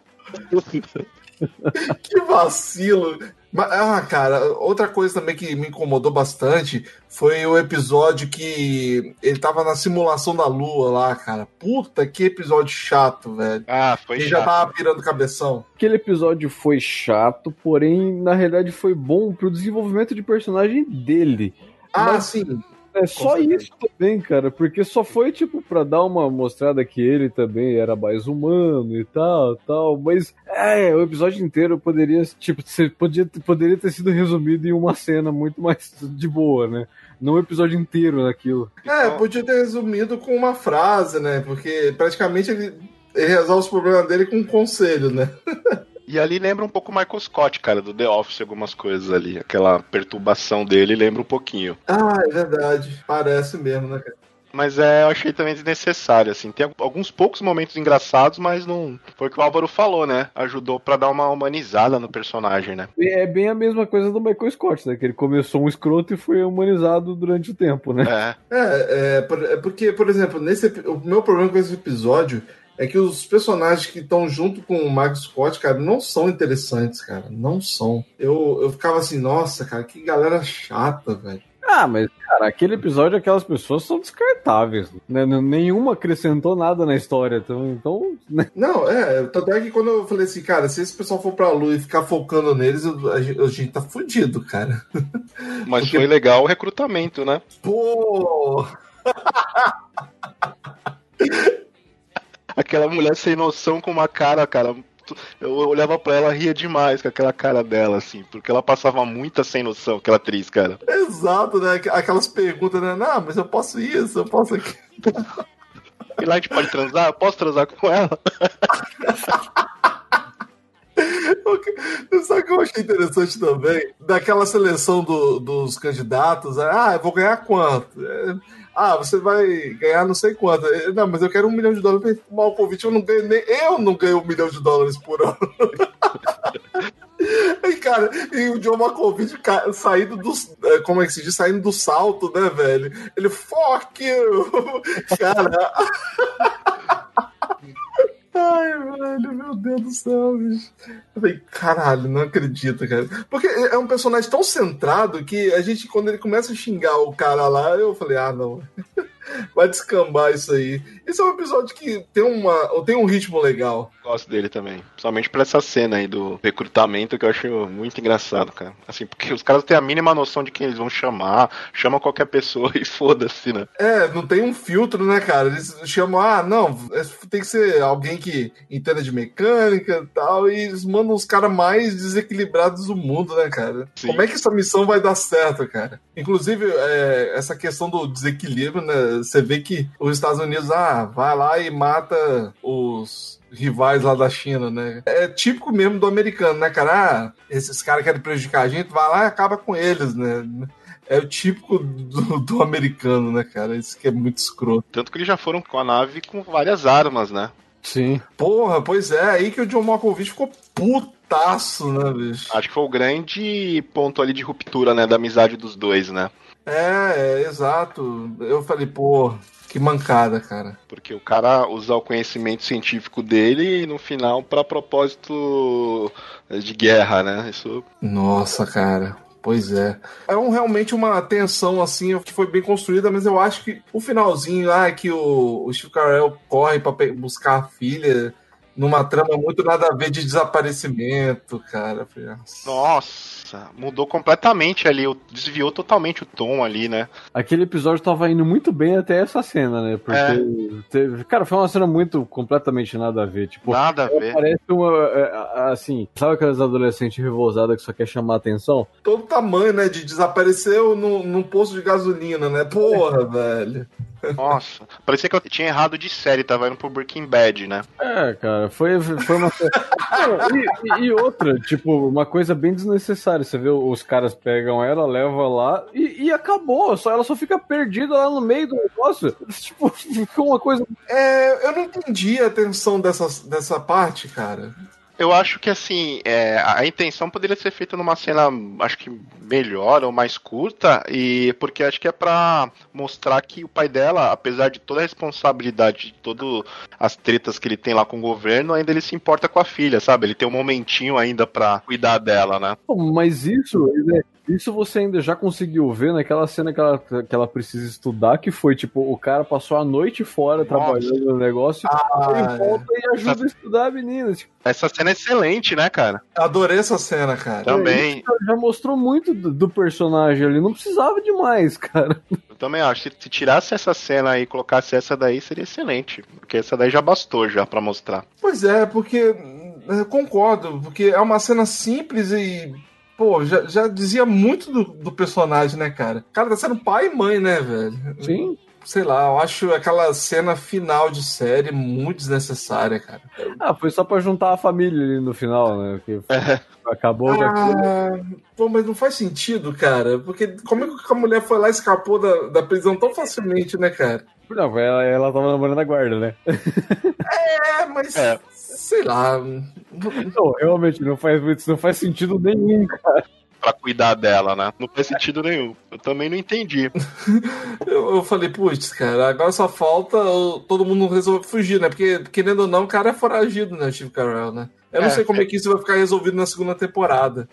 que vacilo. Mas, ah, cara, outra coisa também que me incomodou bastante foi o episódio que ele tava na simulação da lua lá, cara. Puta, que episódio chato, velho. Ah, foi Ele já chato. tava pirando cabeção. Aquele episódio foi chato, porém, na realidade, foi bom pro desenvolvimento de personagem dele. Ah, Mas- sim. É só isso também, cara, porque só foi tipo pra dar uma mostrada que ele também era mais humano e tal, tal, mas é, o episódio inteiro poderia, tipo, ser, podia, poderia ter sido resumido em uma cena muito mais de boa, né? Não o episódio inteiro naquilo. É, podia ter resumido com uma frase, né? Porque praticamente ele, ele resolve os problemas dele com um conselho, né? E ali lembra um pouco o Michael Scott, cara, do The Office, algumas coisas ali. Aquela perturbação dele lembra um pouquinho. Ah, é verdade. Parece mesmo, né, cara? Mas é, eu achei também desnecessário, assim. Tem alguns poucos momentos engraçados, mas não. Foi o que o Álvaro falou, né? Ajudou pra dar uma humanizada no personagem, né? É bem a mesma coisa do Michael Scott, né? Que ele começou um escroto e foi humanizado durante o tempo, né? É. É, é, é porque, por exemplo, nesse, o meu problema com esse episódio é que os personagens que estão junto com o Michael Scott, cara, não são interessantes, cara. Não são. Eu, eu ficava assim, nossa, cara, que galera chata, velho. Ah, mas, cara, aquele episódio, aquelas pessoas são descartáveis. Né? Nenhuma acrescentou nada na história. Então, então né? Não, é, tanto é que quando eu falei assim, cara, se esse pessoal for pra lua e ficar focando neles, eu- a, gente, a gente tá fudido, cara. Mas Porque- foi legal o recrutamento, né? Pô! Aquela mulher sem noção com uma cara, cara. Eu olhava pra ela ria demais com aquela cara dela, assim, porque ela passava muita sem noção, aquela atriz, cara. Exato, né? Aquelas perguntas, né? Não, mas eu posso isso, eu posso aquilo. E lá a gente pode transar? Eu posso transar com ela? Sabe o que eu achei interessante também? Daquela seleção do- dos candidatos. Ah, eu vou ganhar quanto? É, Ah, você vai ganhar não sei quanto. É, Não, mas eu quero um milhão de dólares o convite. Eu não ganho nem. Eu não ganho um milhão de dólares por ano. E, cara, e o John Malkovich saindo do. é, Como é que se diz? Saindo do salto, né, velho? Ele, fuck you! Cara. Ai, velho, meu Deus do céu, bicho. Eu falei, caralho, não acredito, cara. Porque é um personagem tão centrado que a gente, quando ele começa a xingar o cara lá, eu falei, ah, não. Vai descambar isso aí. Esse é um episódio que tem, uma, tem um ritmo legal. Gosto dele também. Principalmente por essa cena aí do recrutamento que eu acho muito engraçado, cara. Assim, porque os caras têm a mínima noção de quem eles vão chamar, chama qualquer pessoa e foda-se, né? É, não tem um filtro, né, cara? Eles chamam, ah, não, tem que ser alguém que entenda de mecânica e tal, e eles mandam os caras mais desequilibrados do mundo, né, cara? Sim. Como é que essa missão vai dar certo, cara? Inclusive, é, essa questão do desequilíbrio, né? Você vê que os Estados Unidos, ah, vai lá e mata os rivais lá da China, né? É típico mesmo do americano, né, cara? Ah, esses caras querem prejudicar a gente, vai lá e acaba com eles, né? É o típico do, do americano, né, cara? Isso que é muito escroto. Tanto que eles já foram com a nave com várias armas, né? Sim. Porra, pois é, aí que o John Malkovich ficou putaço, né, bicho? Acho que foi o grande ponto ali de ruptura, né? Da amizade dos dois, né? É, é, exato. Eu falei, pô, que mancada, cara. Porque o cara usa o conhecimento científico dele no final pra propósito de guerra, né? Isso Nossa, cara. Pois é. É um, realmente uma tensão, assim, que foi bem construída, mas eu acho que o finalzinho lá, que o, o Steve Carell corre pra buscar a filha, numa trama muito nada a ver de desaparecimento, cara. Nossa. Mudou completamente ali, desviou totalmente o tom ali, né? Aquele episódio tava indo muito bem até essa cena, né? Porque. É. teve- cara, foi uma cena muito completamente nada a ver. Tipo, Nada a ver. parece uma. é, Assim, sabe aquelas adolescentes revoltadas que só quer chamar atenção? Todo tamanho, né? De desapareceu no, num posto de gasolina, né? Porra, velho. Nossa, parecia que eu tinha errado de série, tava indo pro Breaking Bad, né? É, cara, foi, foi uma. E, e- e outra, tipo, uma coisa bem desnecessária. Você vê, os caras pegam ela, levam lá e, e acabou. Só, ela só fica perdida lá no meio do negócio. Tipo, ficou uma coisa. É, eu não entendi a tensão dessa, dessa parte, cara. Eu acho que assim, é, a intenção poderia ser feita numa cena, acho que melhor ou mais curta, e porque acho que é pra mostrar que o pai dela, apesar de toda a responsabilidade, de todas as tretas que ele tem lá com o governo, ainda ele se importa com a filha, sabe? Ele tem um momentinho ainda pra cuidar dela, né? Mas isso, isso você ainda já conseguiu ver naquela cena que ela, que ela precisa estudar, que foi tipo, o cara passou a noite fora trabalhando no negócio, Ah, ele volta e ajuda a estudar a menina. Tipo, Essa cena é excelente, né, cara? Adorei essa cena, cara. Também, isso já mostrou muito do, do personagem ali, não precisava demais, cara. eu também acho. Se, se tirasse essa cena aí e colocasse essa daí, seria excelente. Porque essa daí já bastou já pra mostrar. Pois é, porque eu concordo, porque é uma cena simples e. Pô, já, já dizia muito do, do personagem, né, cara? Cara tá sendo pai e mãe, né, velho? Sim. Sei lá, eu acho aquela cena final de série muito desnecessária, cara. Ah, foi só pra juntar a família ali no final, né? Que acabou com aquilo. Ah, pô, mas não faz sentido, cara. Porque como é que a mulher foi lá e escapou da, da prisão tão facilmente, né, cara? Não, ela, ela tava namorando a guarda, né? É, mas. É. Sei lá. Não, realmente, não faz, muito- não faz sentido nenhum, cara. Pra cuidar dela, né? Não faz sentido nenhum. Eu também não entendi. Eu, eu falei, putz, cara, agora só falta todo mundo resolver fugir, né? Porque, querendo ou não, o cara é foragido, né, o Steve Carell, né? Eu não É, sei como é que isso vai ficar resolvido na segunda temporada.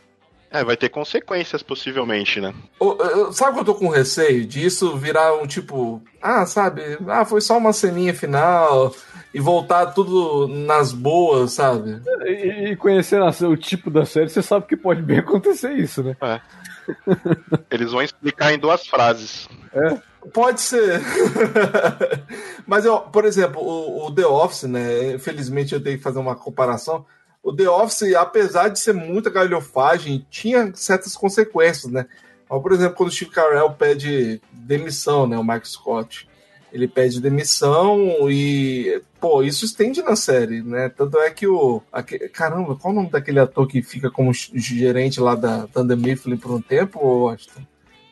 É, vai ter consequências possivelmente, né? Sabe que eu tô com receio disso virar um tipo, ah, sabe, ah, foi só uma ceninha final e voltar tudo nas boas, sabe? E, e conhecendo a- o tipo da série, você sabe que pode bem acontecer isso, né? Eles vão explicar em duas frases. Pode ser. Mas, eu, por exemplo, o, o The Office, né? Infelizmente eu tenho que fazer uma comparação. O The Office, apesar de ser muita galhofagem, tinha certas consequências, né? Por exemplo, quando o Steve Carell pede demissão, né? O Mike Scott. Ele pede demissão e, pô, isso estende na série, né? Tanto é que o. caramba, qual o nome daquele ator que fica como gerente lá da Thunder Mifflin por um tempo, Washington?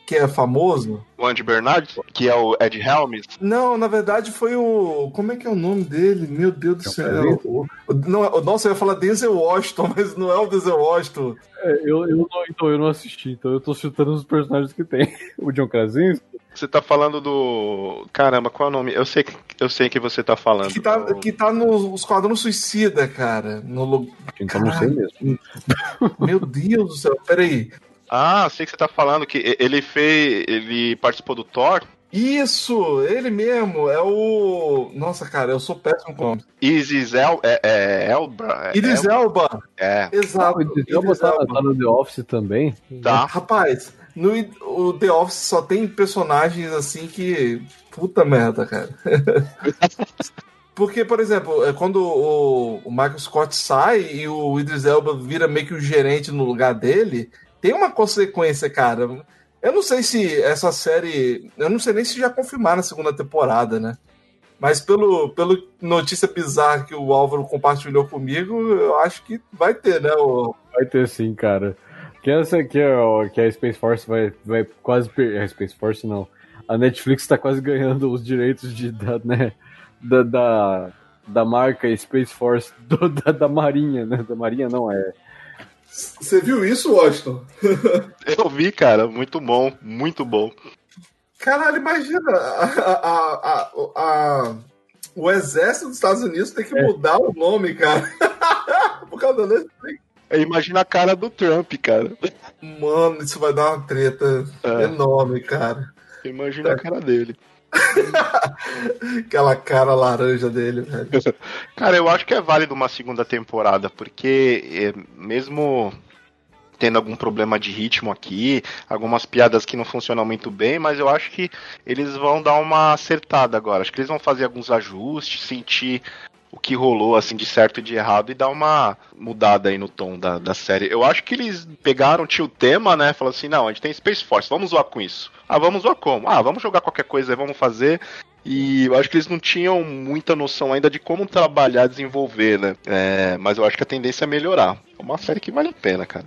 Que é famoso? O Andy Bernard, que é o Ed Helms, Não, na verdade foi o. Como é que é o nome dele? Meu Deus do céu. O, o- não, é- nossa, eu ia falar Denzel Washington, mas não é o Denzel Washington. É, eu, eu, não, então, eu não assisti, então eu tô chutando os personagens que tem. O John Krasinski, você tá falando do. Caramba, qual é o nome? Eu sei que eu sei que você tá falando. Que tá, do- que tá no Esquadrão Suicida, cara. No, então não sei mesmo. meu Deus do céu, peraí. Ah, sei que você tá falando que ele fez. Ele participou do Thor. Isso, ele mesmo, é o. Nossa, cara, eu sou péssimo com nome. Isis El, é, é, Elba. é, Idris El- Elba, É, exato. Idris Idris Elba tá, Elba. tá no The Office também. tá. Rapaz, no o The Office só tem personagens assim que. Puta merda, cara. Porque, por exemplo, é quando o, o Michael Scott sai e o Idris Elba vira meio que o gerente no lugar dele, tem uma consequência, cara. Eu não sei se essa série. Eu não sei nem se já confirmaram a segunda temporada, né? Mas pelo, pelo notícia bizarra que o Álvaro compartilhou comigo, eu acho que vai ter, né? O, Vai ter sim, cara. Que essa aqui é o- que a Space Force vai, vai quase perder. A Space Force não. A Netflix tá quase ganhando os direitos de, da, né, da, da, da marca Space Force do- da, da Marinha, né? Da Marinha não, é. Você viu isso, Washington? Eu vi, cara. Muito bom, muito bom. Caralho, imagina a, a- a- a- o exército dos Estados Unidos tem que mudar o nome, cara. Por causa da Netflix. Imagina a cara do Trump, cara. Mano, isso vai dar uma treta É. enorme, cara. Imagina a cara dele. Aquela cara laranja dele, velho. Cara, eu acho que é válido uma segunda temporada, porque é, mesmo tendo algum problema de ritmo aqui, algumas piadas que não funcionam muito bem, mas eu acho que eles vão dar uma acertada agora. Acho que eles vão fazer alguns ajustes, sentir o que rolou assim de certo e de errado e dar uma mudada aí no tom da, da série. Eu acho que eles pegaram tinha o tema, né? Falaram assim, não, a gente tem Space Force, vamos zoar com isso. Ah, vamos zoar como? Ah, vamos jogar qualquer coisa, vamos fazer. E eu acho que eles não tinham muita noção ainda de como trabalhar, desenvolver, né? É, mas eu acho que a tendência é melhorar. É uma série que vale a pena, cara.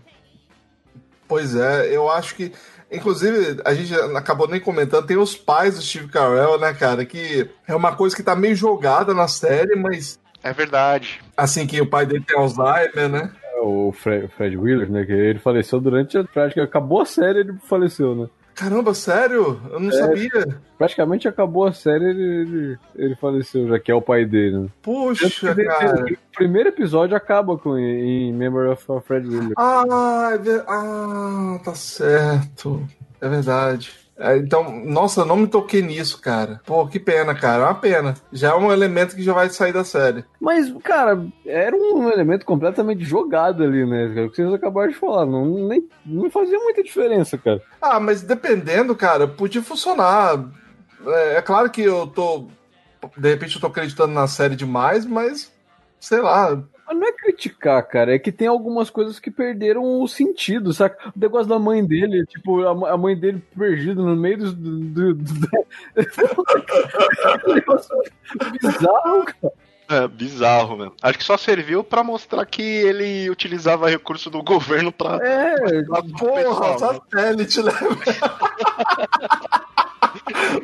Pois é, eu acho que. Inclusive, a gente acabou nem comentando, tem os pais do Steve Carell, né, cara? Que é uma coisa que tá meio jogada na série, mas. É verdade. Assim, que o pai dele tem Alzheimer, né? O Fred, Fred Wheeler, né? Que ele faleceu durante a prática. Acabou a série, ele faleceu, né? Caramba, sério? Eu não é, sabia. Praticamente acabou a série, ele, ele, ele, faleceu, já que é o pai dele. Né? Puxa, cara. o primeiro episódio acaba com em Memory of Fred Wheeler. Ah, é ah, tá certo. É verdade. É, então, nossa, não me toquei nisso, cara. Pô, que pena, cara. É uma pena. Já é um elemento que já vai sair da série. Mas, cara, era um elemento completamente jogado ali, né? O que vocês acabaram de falar. Não, nem, não fazia muita diferença, cara. Ah, mas dependendo, cara, podia funcionar. É, é claro que eu tô. De repente eu tô acreditando na série demais, mas. Sei lá, não é criticar, cara, é que tem algumas coisas que perderam o sentido, saca? O negócio da mãe dele, tipo, a, mãe dele perdida no meio do. do, do, do... bizarro, cara. É, bizarro, né? Acho que só serviu para mostrar que ele utilizava recurso do governo pra. É, pra porra, pessoal, satélite, né?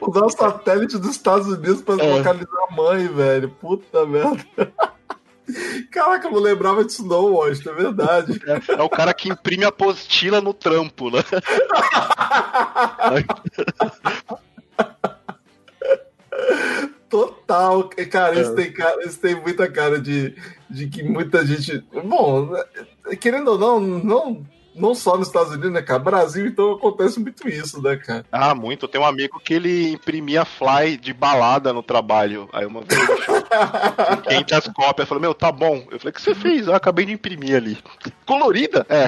Usar o satélite dos Estados Unidos pra é. localizar a mãe, velho. Puta merda. Caraca, eu não lembrava disso não, Washington, é verdade. É, é, o cara que imprime a apostila no trampo, né? Total. Cara, isso, é. tem, cara, isso tem muita cara de, de que muita gente. Bom, querendo ou não, não não só nos Estados Unidos, né, cara? Brasil, então acontece muito isso, né, cara? Ah, muito. Tem um amigo que ele imprimia fly de balada no trabalho. Aí uma vez quente as cópias. Falou, meu, tá bom. Eu falei, o que você fez? Eu acabei de imprimir ali. Colorida? É.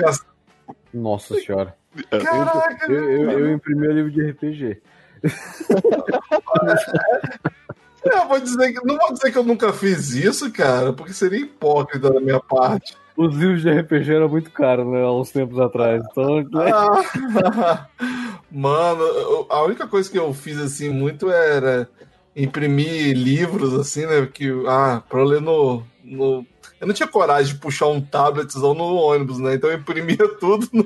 Nossa senhora. Caraca, eu, eu, eu, eu imprimi o livro de RPG. Eu vou dizer que não vou dizer que eu nunca fiz isso, cara, porque seria hipócrita da minha parte. Os livros de RPG eram muito caros, né? Há uns tempos atrás. Então. Ah, mano, a única coisa que eu fiz assim muito era imprimir livros, assim, né? Que, ah, pra ler no, no. Eu não tinha coragem de puxar um tabletzão no ônibus, né? Então eu imprimia tudo no,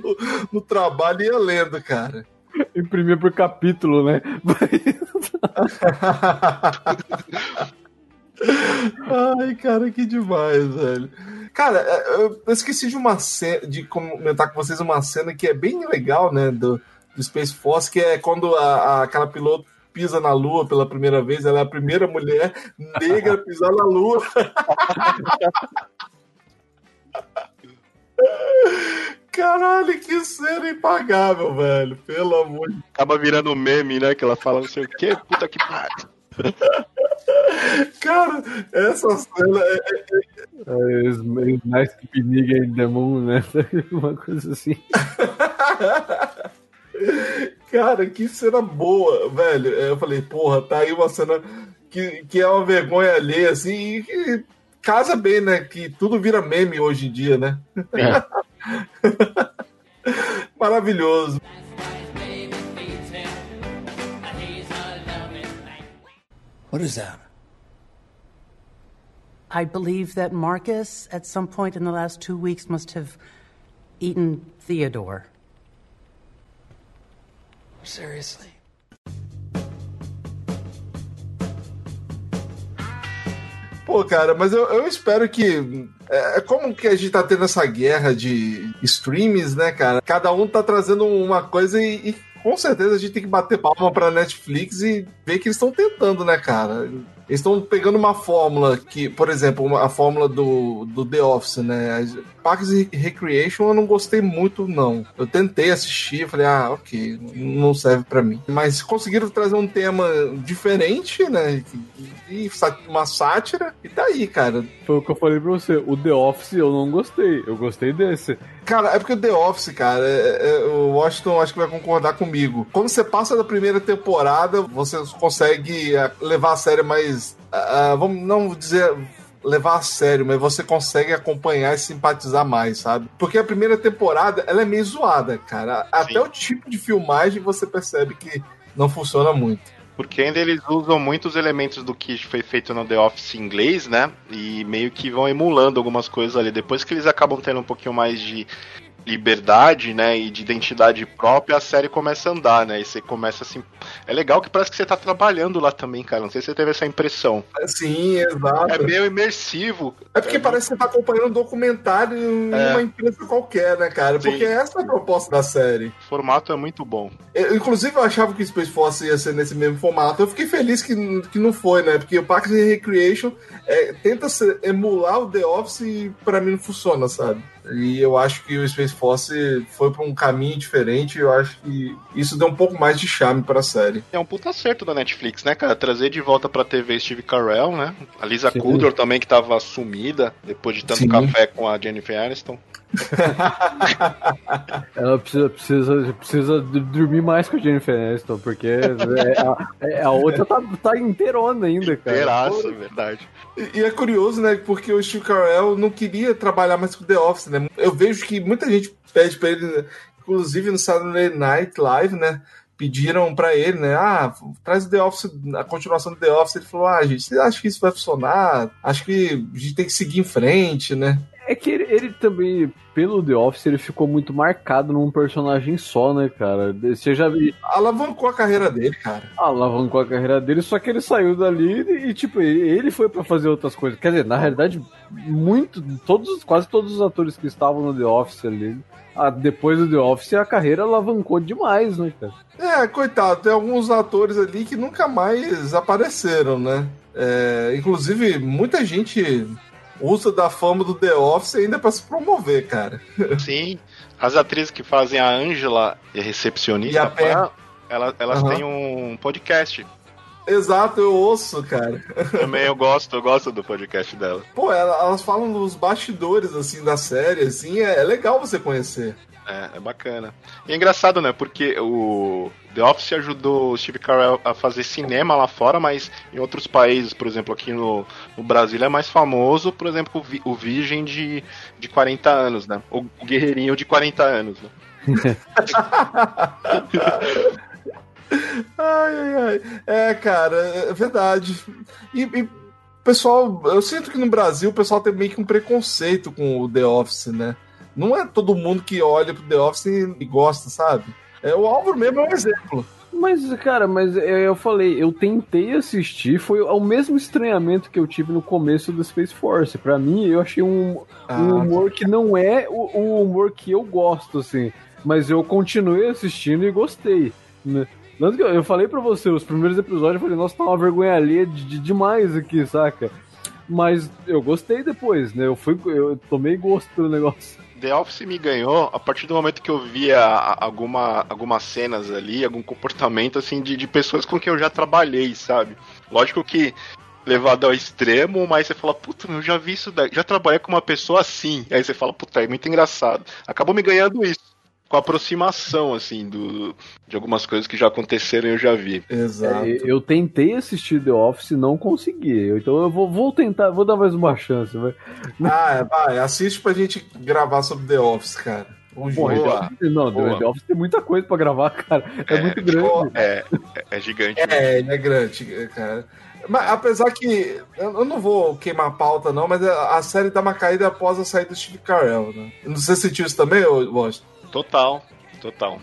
no trabalho e ia lendo, cara. Imprimia por capítulo, né? Ai, cara, que demais, velho. Cara, é, eu esqueci de uma cena, de comentar com vocês uma cena que é bem legal, né, do, do Space Force, que é quando a, a, aquela piloto pisa na Lua pela primeira vez, ela é a primeira mulher negra a pisar na Lua. Caralho, que cena impagável, velho. Pelo amor de Acaba virando meme, né? Que ela fala não sei o quê, puta que pariu. Cara, essa cena é. é, é nice to be nigga in the moon, né? Uma coisa assim. Cara, que cena boa, velho. Eu falei, porra, tá aí uma cena que, que é uma vergonha alheia, assim, e que casa bem, né? Que tudo vira meme hoje em dia, né? É. Maravilhoso. What is that? I believe that Marcus, at some point in the last two weeks, must have eaten Theodore. Seriously? Pô, cara, mas eu, eu espero que. É, é, como que a gente tá tendo essa guerra de streams, né, cara? Cada um tá trazendo uma coisa e, e com certeza a gente tem que bater palma pra Netflix e ver que eles estão tentando, né, cara? Eles estão pegando uma fórmula que, por exemplo, uma- a fórmula do, do The Office, né? Parks and Recreation eu não gostei muito, não. Eu tentei assistir, falei, ah, ok, não serve pra mim. Mas conseguiram trazer um tema diferente, né? E sá- uma sátira, e tá aí, cara. Foi o que eu falei pra você. O The Office eu não gostei. Eu gostei desse. Cara, é porque o The Office, cara, é- é- o Washington acho que vai concordar comigo. Quando você passa da primeira temporada, você consegue ah, levar a sério mais. Ah, vamos não dizer levar a sério, mas você consegue acompanhar e simpatizar mais, sabe? Porque a primeira temporada, ela é meio zoada, cara. Até o tipo de filmagem você percebe que não funciona muito. Porque ainda eles usam muitos elementos do que foi feito no The Office inglês, né? E meio que vão emulando algumas coisas ali. Depois que eles acabam tendo um pouquinho mais de liberdade, né? E de identidade própria, a série começa a andar, né? E você começa assim. É legal que parece que você tá trabalhando lá também, cara. Não sei se você teve essa impressão. Sim, exato. É meio imersivo. É porque parece que você tá acompanhando um documentário em É. uma empresa qualquer, né, cara? Sim. Porque essa é a proposta da série. O formato é muito bom. Eu, inclusive, eu achava que o Space Force ia ser nesse mesmo formato. Eu fiquei feliz que, que não foi, né? Porque o Parks and Recreation é, tenta ser- emular o The Office e pra mim não funciona, sabe? E eu acho que o Space Force foi pra um caminho diferente. e Eu acho que isso deu um pouco mais de charme pra série. É um puta acerto da Netflix, né, cara? Trazer de volta pra TV Steve Carell, né? A Lisa Sim. Kudrow também, que tava sumida depois de tanto Sim. café com a Jennifer Aniston. Ela precisa, precisa, precisa dormir mais com a Jennifer Aniston, porque é, a, é, a outra tá, tá inteirona ainda, cara. Inteiraça, verdade. E, e é curioso, né? Porque o Steve Carell não queria trabalhar mais com The Office, né? Eu vejo que muita gente pede pra ele, inclusive no Saturday Night Live, né? Pediram pra ele, né? Ah, traz o The Office, a continuação do The Office. Ele falou: Ah, gente, você acha que isso vai funcionar? Acho que a gente tem que seguir em frente, né? É que ele, ele também, pelo The Office, ele ficou muito marcado num personagem só, né, cara? Você já viu. Alavancou a carreira dele, cara. alavancou a carreira dele, só que ele saiu dali e, tipo, ele, foi pra fazer outras coisas. Quer dizer, na realidade, muito, todos, quase todos os atores que estavam no The Office ali, ah, depois do The Office, a carreira alavancou demais, né, cara? É, coitado, tem alguns atores ali que nunca mais apareceram, né? É, inclusive, muita gente usa da fama do The Office ainda pra se promover, cara. Sim. As atrizes que fazem a Angela e a recepcionista, E a ela- elas Aham. têm um podcast. Exato, eu ouço, cara. Também eu gosto, eu gosto do podcast dela. Pô, ela- elas falam dos bastidores, assim, da série, assim, é, é legal você conhecer. É, é bacana. E é engraçado, né? Porque o The Office ajudou o Steve Carell a fazer cinema lá fora, mas em outros países, por exemplo, aqui no, no Brasil, é mais famoso, por exemplo, o, Vi- o Virgem de, de 40 anos, né? O, Guerreirinho de 40 anos, né? Ai, ai, ai. É, cara, é verdade. E, e, pessoal, eu sinto que no Brasil o pessoal tem meio que um preconceito com o The Office, né? Não é todo mundo que olha pro The Office e gosta, sabe? É, o Álvaro mesmo é um exemplo. Mas, cara, mas é, eu falei, eu tentei assistir, foi o mesmo estranhamento que eu tive no começo do Space Force. Pra mim, eu achei um, Ah, um humor que não é o, o humor que eu gosto, assim. Mas eu continuei assistindo e gostei. Né? Tanto que eu, eu falei pra você, os primeiros episódios, eu falei, nossa, tá uma vergonha alheia de, de- demais aqui, saca? Mas eu gostei depois, né? Eu fui, eu tomei gosto pelo negócio. The Office me ganhou a partir do momento que eu via alguma, algumas cenas ali, algum comportamento assim de, de pessoas com quem eu já trabalhei, sabe? Lógico que levado ao extremo, mas você fala, puta, eu já vi isso daí, já trabalhei com uma pessoa assim. Aí você fala, puta, é muito engraçado. Acabou me ganhando isso. Com a aproximação, assim, do, de algumas coisas que já aconteceram e eu já vi. Exato. É, eu tentei assistir The Office e não consegui. Então eu vou, vou tentar, vou dar mais uma chance. Vai. Ah, é, vai, assiste pra gente gravar sobre The Office, cara. O Porra. Boa. The Office- não, Boa. The Office tem muita coisa pra gravar, cara. É, muito grande. É, é, é gigante. É, ele é grande, cara. Mas apesar que. Eu não vou queimar a pauta, não, mas a série dá uma caída após a saída do Steve Carell, né? Você sentiu isso também, Washington? Total, total.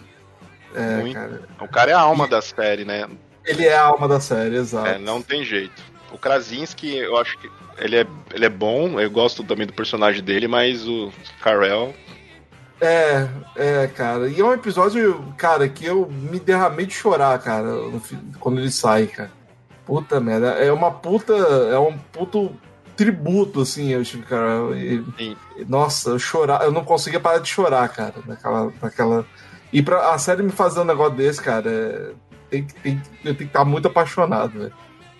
É, Muito. cara. O cara é a alma da série, né? Ele é a alma da série, exato. É, não tem jeito. O Krasinski, eu acho que ele é, ele é bom, eu gosto também do personagem dele, mas o Carell É, é, cara. E é um episódio, cara, que eu me derramei de chorar, cara, quando ele sai, cara. Puta merda. É uma puta. É um puto tributo, assim, ao Steve Carell. E- Sim. nossa, eu chorar. Eu não conseguia parar de chorar, cara, naquela. naquela... E pra a série me fazer um negócio desse, cara, é- tem, que- tem, eu tenho que estar muito apaixonado, velho.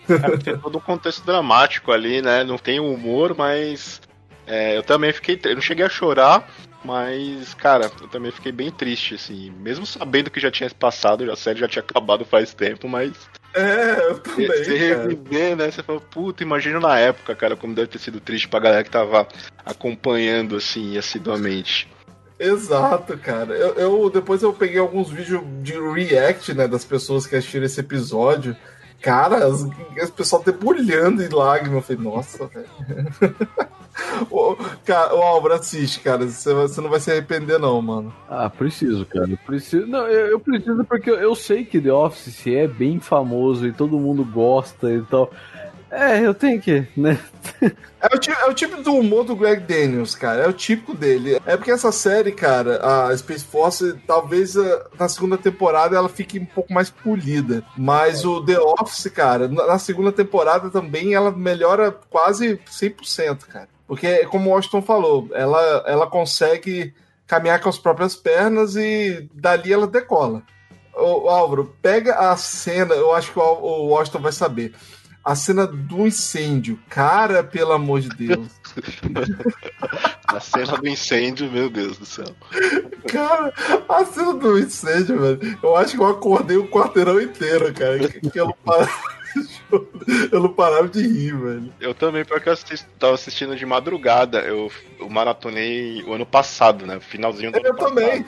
É, tem todo um contexto dramático ali, né? Não tem o humor, mas é, eu também fiquei. Eu não cheguei a chorar, mas, cara, eu também fiquei bem triste, assim. Mesmo sabendo que já tinha passado, a série já tinha acabado faz tempo, mas É, eu também. você reviver, né? Você fala, puta, imagina na época, cara, como deve ter sido triste pra galera que tava acompanhando, assim, assiduamente. Exato, cara. Eu, eu- depois eu peguei alguns vídeos de react, né, das pessoas que assistiram esse episódio. Cara, as, as pessoal debulhando em lágrimas. Eu falei, nossa, velho. o, o Álvaro assiste, cara. Você, você não vai se arrepender, não, mano. Ah, preciso, cara. eu Preciso. Não, eu, eu preciso porque eu, eu sei que The Office é bem famoso e todo mundo gosta e tal. É, eu tenho que, né? É o, tipo, é o tipo do humor do Greg Daniels, cara. É o típico dele. É porque essa série, cara, a Space Force, talvez ah, na segunda temporada ela fique um pouco mais polida. Mas o The Office, cara, na segunda temporada também ela melhora quase 100%, cara. Porque, como o Washington falou, ela, ela consegue caminhar com as próprias pernas e dali ela decola. Ô, Álvaro, pega a cena, eu acho que o, o Washington vai saber. A cena do incêndio. Cara, pelo amor de Deus. A cena do incêndio, meu Deus do céu. Cara, a cena do incêndio, velho. Eu acho que eu acordei o quarteirão inteiro, cara. Que, que eu, não parava, eu não parava de rir, velho. Eu também, porque eu assisti, tava assistindo de madrugada. Eu, eu maratonei o ano passado, né? Finalzinho do Eu ano passado. também.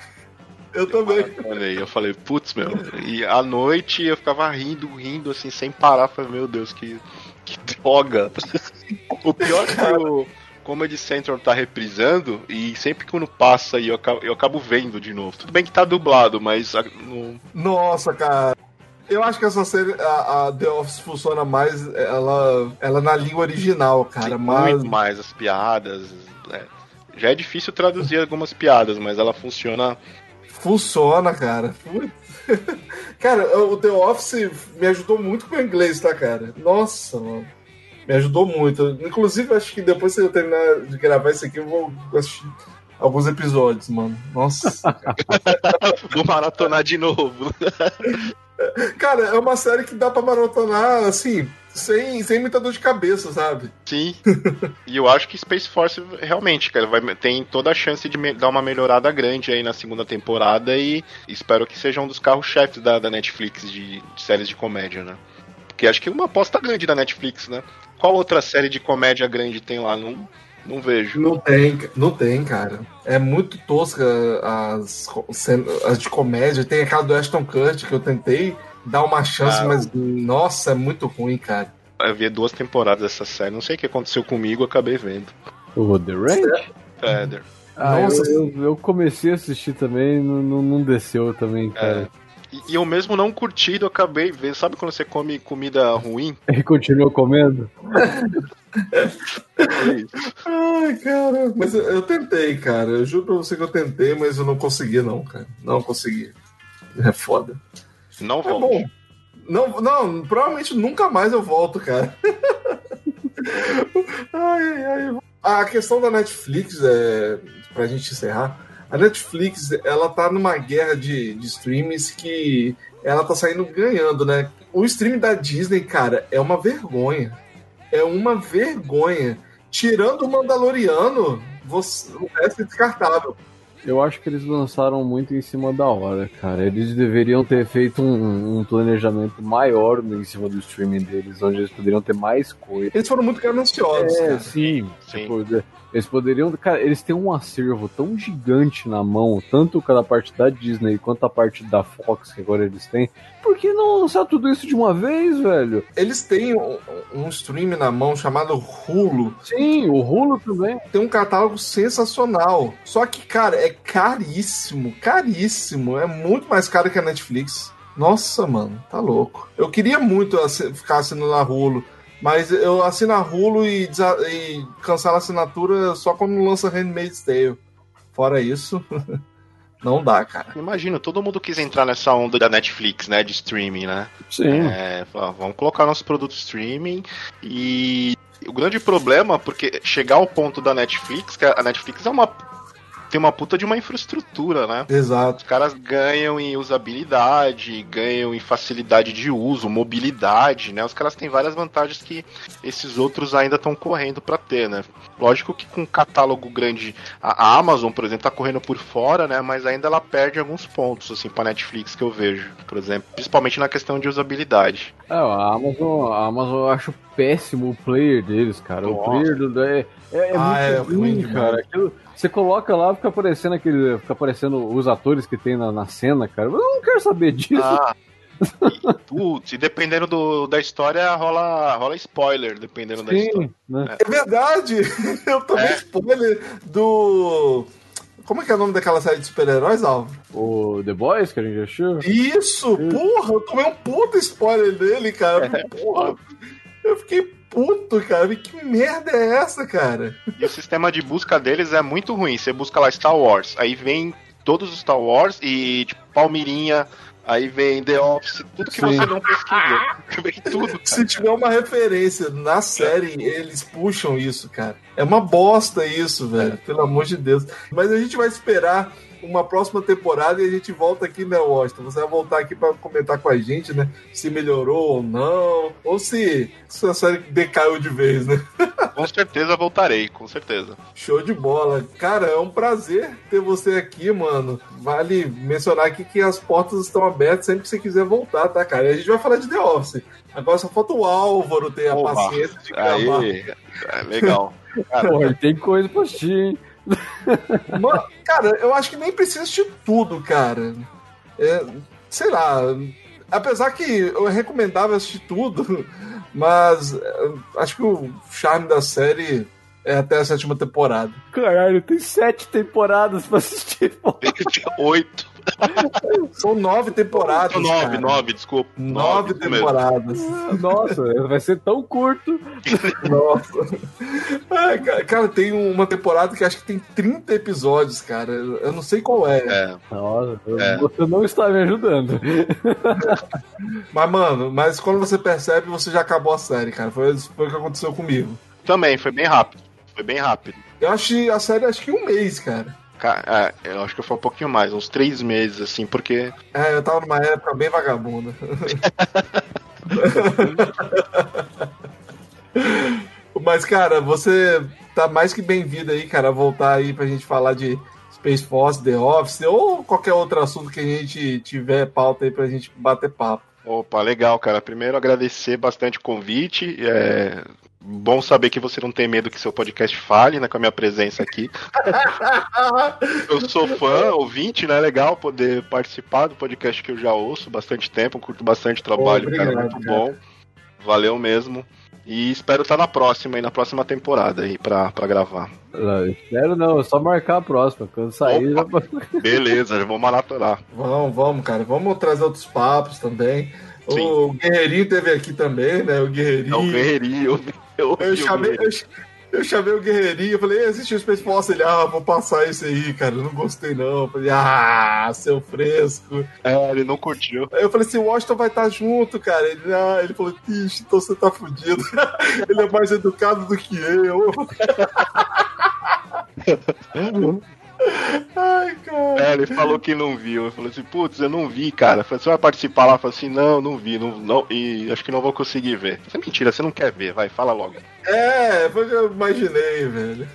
Eu também. Maratonei. Eu falei, putz, meu. E à noite eu ficava rindo, rindo, assim, sem parar. Falei, meu Deus, que, que droga. o pior é que o Comedy Central tá reprisando e sempre que quando passa aí eu acabo, eu acabo vendo de novo. Tudo bem que tá dublado, mas Nossa, cara. Eu acho que essa série, a, a The Office funciona mais ela, ela na língua original, cara. tem Mas muito mais as piadas. né? Já é difícil traduzir algumas piadas, mas ela funciona funciona, cara. Putz. Cara, o The Office me ajudou muito com o inglês, tá, cara? Nossa, mano. Me ajudou muito. Inclusive, acho que depois que eu terminar de gravar isso aqui, eu vou assistir alguns episódios, mano. Nossa. Vou maratonar de novo. cara, é uma série que dá pra maratonar, assim, sem, sem muita dor de cabeça, sabe? Sim. e eu acho que Space Force realmente, cara, vai, tem toda a chance de dar uma melhorada grande aí na segunda temporada e espero que seja um dos carros-chefes da, da Netflix de, de séries de comédia, né? Porque acho que é uma aposta grande da Netflix, né? Qual outra série de comédia grande tem lá? Não, não vejo. Não tem, não tem, cara. É muito tosca as, as de comédia. Tem aquela do Ashton Kutcher que eu tentei dar uma chance, Ah. mas nossa, é muito ruim, cara. Eu vi duas temporadas dessa série, não sei o que aconteceu comigo, acabei vendo. O The Ranch? Feather. Ah, Nossa. eu, eu, eu comecei a assistir também, não, não, não desceu também, cara. E, e eu mesmo não curtido, eu acabei vendo. Sabe quando você come comida ruim? E continuou comendo? É. Ai, cara, mas eu, eu tentei, cara. Eu juro pra você que eu tentei, mas eu não consegui, não, cara. Não consegui. É foda. Não É vou. bom. Não, não, provavelmente nunca mais eu volto, cara. ai, ai, ai. A questão da Netflix, é, pra gente encerrar, a Netflix, ela tá numa guerra de, de streams que ela tá saindo ganhando, né? O stream da Disney, cara, é uma vergonha. É uma vergonha. Tirando o Mandaloriano, você, o resto é descartável. Eu acho que eles lançaram muito em cima da hora, cara. Eles deveriam ter feito um, um planejamento maior em cima do streaming deles, onde eles poderiam ter mais coisa. Eles foram muito gananciosos, É, cara. sim. Sim. Tipo, eles poderiam. Cara, eles têm um acervo tão gigante na mão, tanto cada parte da Disney quanto a parte da Fox que agora eles têm. Por que não lançar tudo isso de uma vez, velho? Eles têm um, um stream na mão chamado Hulu. Sim, o Hulu também. Tem um catálogo sensacional. Só que, cara, é caríssimo. Caríssimo. É muito mais caro que a Netflix. Nossa, mano, tá louco. Eu queria muito assi- ficar assinando a Hulu. Mas eu assino a Hulu e, e cancelo a assinatura só quando lança Handmaid's Tale. fora isso, não dá, cara. Imagina, todo mundo quis entrar nessa onda da Netflix, né? De streaming, né? Sim. É, vamos colocar nosso produto streaming e o grande problema, porque chegar ao ponto da Netflix, que a Netflix é uma tem uma puta de uma infraestrutura, né? Exato. Os caras ganham em usabilidade, ganham em facilidade de uso, mobilidade, né? Os caras têm várias vantagens que esses outros ainda estão correndo para ter, né? Lógico que com um catálogo grande, a Amazon, por exemplo, tá correndo por fora, né? Mas ainda ela perde alguns pontos, assim, pra Netflix que eu vejo, por exemplo, principalmente na questão de usabilidade. É, a Amazon, a Amazon eu acho péssimo o player deles, cara. O Nossa. player do, é, é, é Ah, é muito ruim ruim, cara. Aquilo- você coloca lá, fica aparecendo aquele. Fica aparecendo os atores que tem na, na cena, cara. Eu não quero saber disso. Ah. E, putz, e dependendo do, da história, rola, rola spoiler, dependendo da história. Sim, né? É verdade! Eu tomei É. spoiler do. Como é que é o nome daquela série de super-heróis, Alvo? O The Boys, que a gente achou. Isso! Porra, eu tomei um puta spoiler dele, cara. Porra, eu fiquei puto, cara. Que merda é essa, cara? E o sistema de busca deles é muito ruim. Você busca lá Star Wars, aí vem todos os Star Wars e tipo Palmirinha, aí vem The Office, tudo que Sim. você não pesquisa. vem tudo. Se tiver uma referência na série, eles puxam isso, cara. É uma bosta isso, velho. Pelo amor de Deus. Mas a gente vai esperar uma próxima temporada e a gente volta aqui, né, Washington? Você vai voltar aqui pra comentar com a gente, né? Se melhorou ou não. Ou se, se a série decaiu de vez, né? Com certeza voltarei, com certeza. Show de bola. Cara, é um prazer ter você aqui, mano. Vale mencionar aqui que as portas estão abertas sempre que você quiser voltar, tá, cara? E a gente vai falar de The Office. Agora só falta o Álvaro ter a paciência de gravar. Aí, é legal. Pô, ele tem coisa pra assistir, hein? Mano, cara, eu acho que nem precisa assistir tudo, cara. É, sei lá. Apesar que eu recomendava assistir tudo, mas é, acho que o charme da série é até a sétima temporada. Caralho, tem sete temporadas pra assistir. pô. Oito. São nove temporadas. Nove, cara. nove, desculpa. Nove mesmo. temporadas. Nossa, vai ser tão curto. Nossa. Ai, cara, cara, tem uma temporada que acho que tem 30 episódios, cara. Eu não sei qual é. É, Nossa, É. você não está me ajudando. Mas, mano, mas quando você percebe, você já acabou a série, cara. Foi, foi o que aconteceu comigo. também, foi bem rápido. Foi bem rápido. Eu achei a série acho que um mês, cara. Ca- é, eu acho que foi um pouquinho mais, uns três meses, assim, porque É, eu tava numa época bem vagabunda. Mas, cara, você tá mais que bem-vindo aí, cara, a voltar aí pra gente falar de Space Force, The Office ou qualquer outro assunto que a gente tiver pauta aí pra gente bater papo. Opa, legal, cara. Primeiro, agradecer bastante o convite. É bom saber que você não tem medo que seu podcast fale, né, com a minha presença aqui. Eu sou fã, ouvinte, né? Legal poder participar do podcast que eu já ouço bastante tempo, curto bastante o trabalho, Pô, cara, obrigado, muito cara. bom. Valeu mesmo. E espero estar na próxima aí, na próxima temporada aí, pra, pra gravar. Não, espero não, é só marcar a próxima. Quando sair, já... Beleza, já vou maratonar. Vamos, vamos, cara. Vamos trazer outros papos também. Sim. O Guerreirinho teve aqui também, né? O Guerreirinho. É o guerreirinho. Eu, Eu chamei, eu, eu chamei o Guerreirinho, eu falei, "Ei, assistiu o Space Force? Ele, ah, vou passar esse aí, cara, eu não gostei não. Eu falei, ah, seu fresco. É, ele não curtiu. Eu falei assim, o Washington vai estar junto, cara. Ele, ah, ele falou, ixi, então você tá fudido. ele é mais educado do que eu. Ai, cara. É, ele falou que não viu. Ele falou assim, putz, eu não vi, cara. Falei, você vai participar lá? Eu falei assim, não, não vi, não, não, e acho que não vou conseguir ver. Isso é mentira, você não quer ver, vai, fala logo. É, foi o que eu imaginei, velho.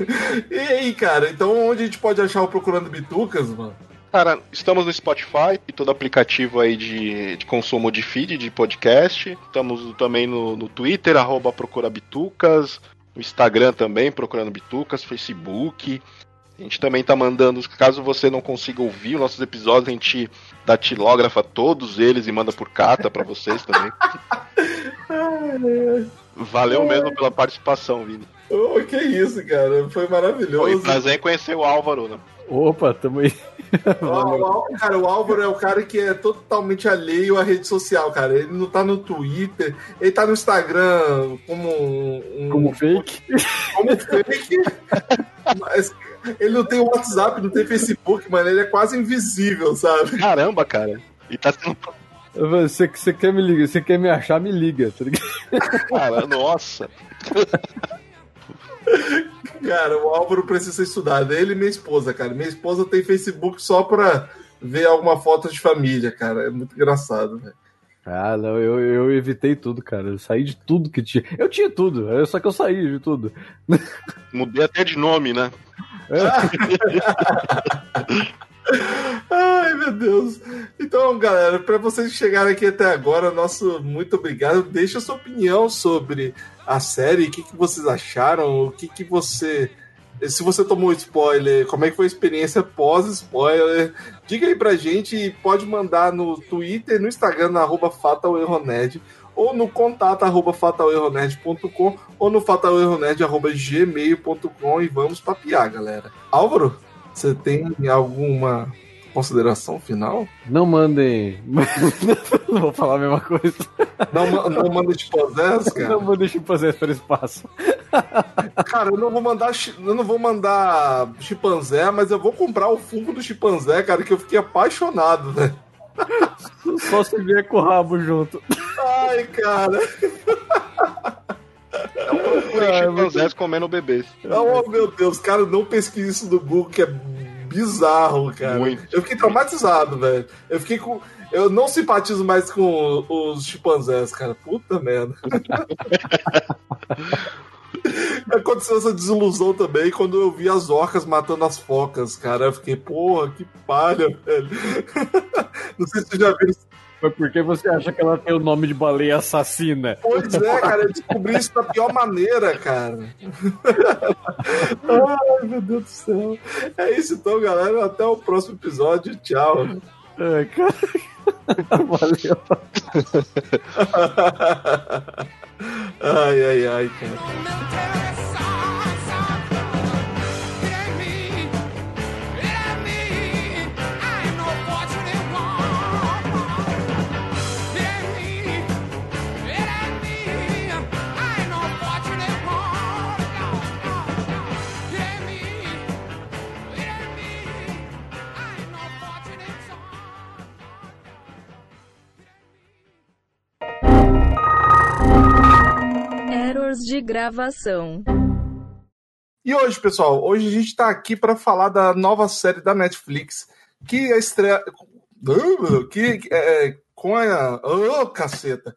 E aí, cara, então onde a gente pode achar o Procurando Bitucas, mano? Cara, estamos no Spotify e todo aplicativo aí de, de consumo de feed, de podcast. Estamos também no, no Twitter, arroba Procura Bitucas, no Instagram também, Procurando Bitucas, Facebook. A gente também tá mandando, caso você não consiga ouvir os nossos episódios, a gente datilógrafa todos eles e manda por carta pra vocês também. Valeu mesmo pela participação, Vini. Oh, que isso, cara, foi Foi um maravilhoso. prazer em conhecer o Álvaro, né? Opa, tamo aí. O, cara, o Álvaro é o cara que é totalmente alheio à rede social, cara. Ele não tá no Twitter, ele tá no Instagram como um. Como fake. como fake. Mas ele não tem WhatsApp, não tem Facebook, mano. Ele é quase invisível, sabe? Caramba, cara. E tá sendo. Você, você quer me ligar, você quer me achar, me liga, tá ligado? Cara, nossa. Cara, o Álvaro precisa ser estudado. Ele e minha esposa, cara. Minha esposa tem Facebook só pra ver alguma foto de família, cara. É muito engraçado, velho. Ah, não, eu, eu evitei tudo, cara. Eu saí de tudo que tinha. Eu tinha tudo, é só que eu saí de tudo. Mudei até de nome, né? Ai, meu Deus. Então, galera, para vocês chegarem aqui até agora, nosso muito obrigado. Deixa sua opinião sobre a série, o que, que vocês acharam, o que, que você. Se você tomou spoiler, como é que foi a experiência pós-spoiler? Diga aí pra gente e pode mandar no Twitter, no Instagram, na arroba FatalErroNerd, ou no contato arroba fatalerronerd.com ou no fatalerronerd arroba gmail.com e vamos papiar, galera. Álvaro, você tem alguma consideração final? Não mandem. não vou falar a mesma coisa. Não, não manda chimpanzés, cara? Não mandem chimpanzés para o espaço. Cara, eu não vou mandar eu não vou mandar chimpanzé, mas eu vou comprar o fungo do chimpanzé, cara, que eu fiquei apaixonado, né? Só se vier com o rabo junto. Ai, cara. Procurem Ah, é chimpanzés comendo bebês. Oh, meu Deus, cara, não pesquise isso no Google, que é bizarro, cara. Muito. Eu fiquei traumatizado, velho. Eu fiquei com. Eu não simpatizo mais com os chimpanzés, cara. Puta merda. Aconteceu essa desilusão também quando eu vi as orcas matando as focas, cara. Eu fiquei, porra, que palha, velho. Não sei se vocês já viram. Mas por que você acha que ela tem o nome de baleia assassina? Pois é, cara, eu descobri isso da pior maneira, cara. Ai, meu Deus do céu. É isso então, galera. Até o próximo episódio. Tchau. É, cara. Valeu. Ai, ai, ai, cara. Gravação. E hoje, pessoal, hoje a gente tá aqui para falar da nova série da Netflix que a estreia. Que é, com a. Ô, caceta!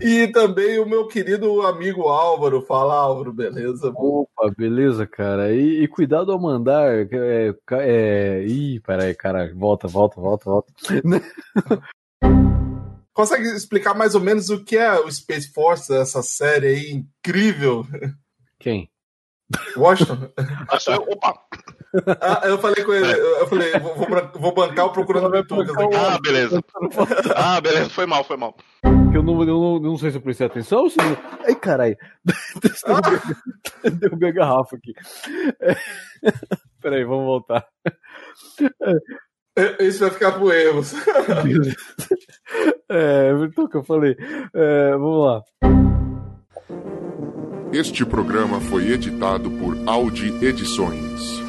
E também o meu querido amigo Álvaro. Fala, Álvaro, beleza? Opa, beleza, cara. E, e cuidado ao mandar. É, é... Ih, peraí, cara. Volta, volta, volta, volta. Consegue explicar mais ou menos o que é o Space Force, essa série aí incrível? Quem? Washington? Ah. Opa! Ah, eu falei com ele, eu falei, vou, vou, bancar o Procurando Bitucas aqui. Ah, beleza. Ah, beleza. Foi mal, foi mal. Eu não, eu não, eu não sei se eu prestei atenção ou se. não- Ai, caralho. Derrubei- Derrubei a garrafa aqui. É... Peraí, vamos voltar. Isso vai ficar pro erros. É, então que eu falei. É, vamos lá. Este programa foi editado por Audi Edições.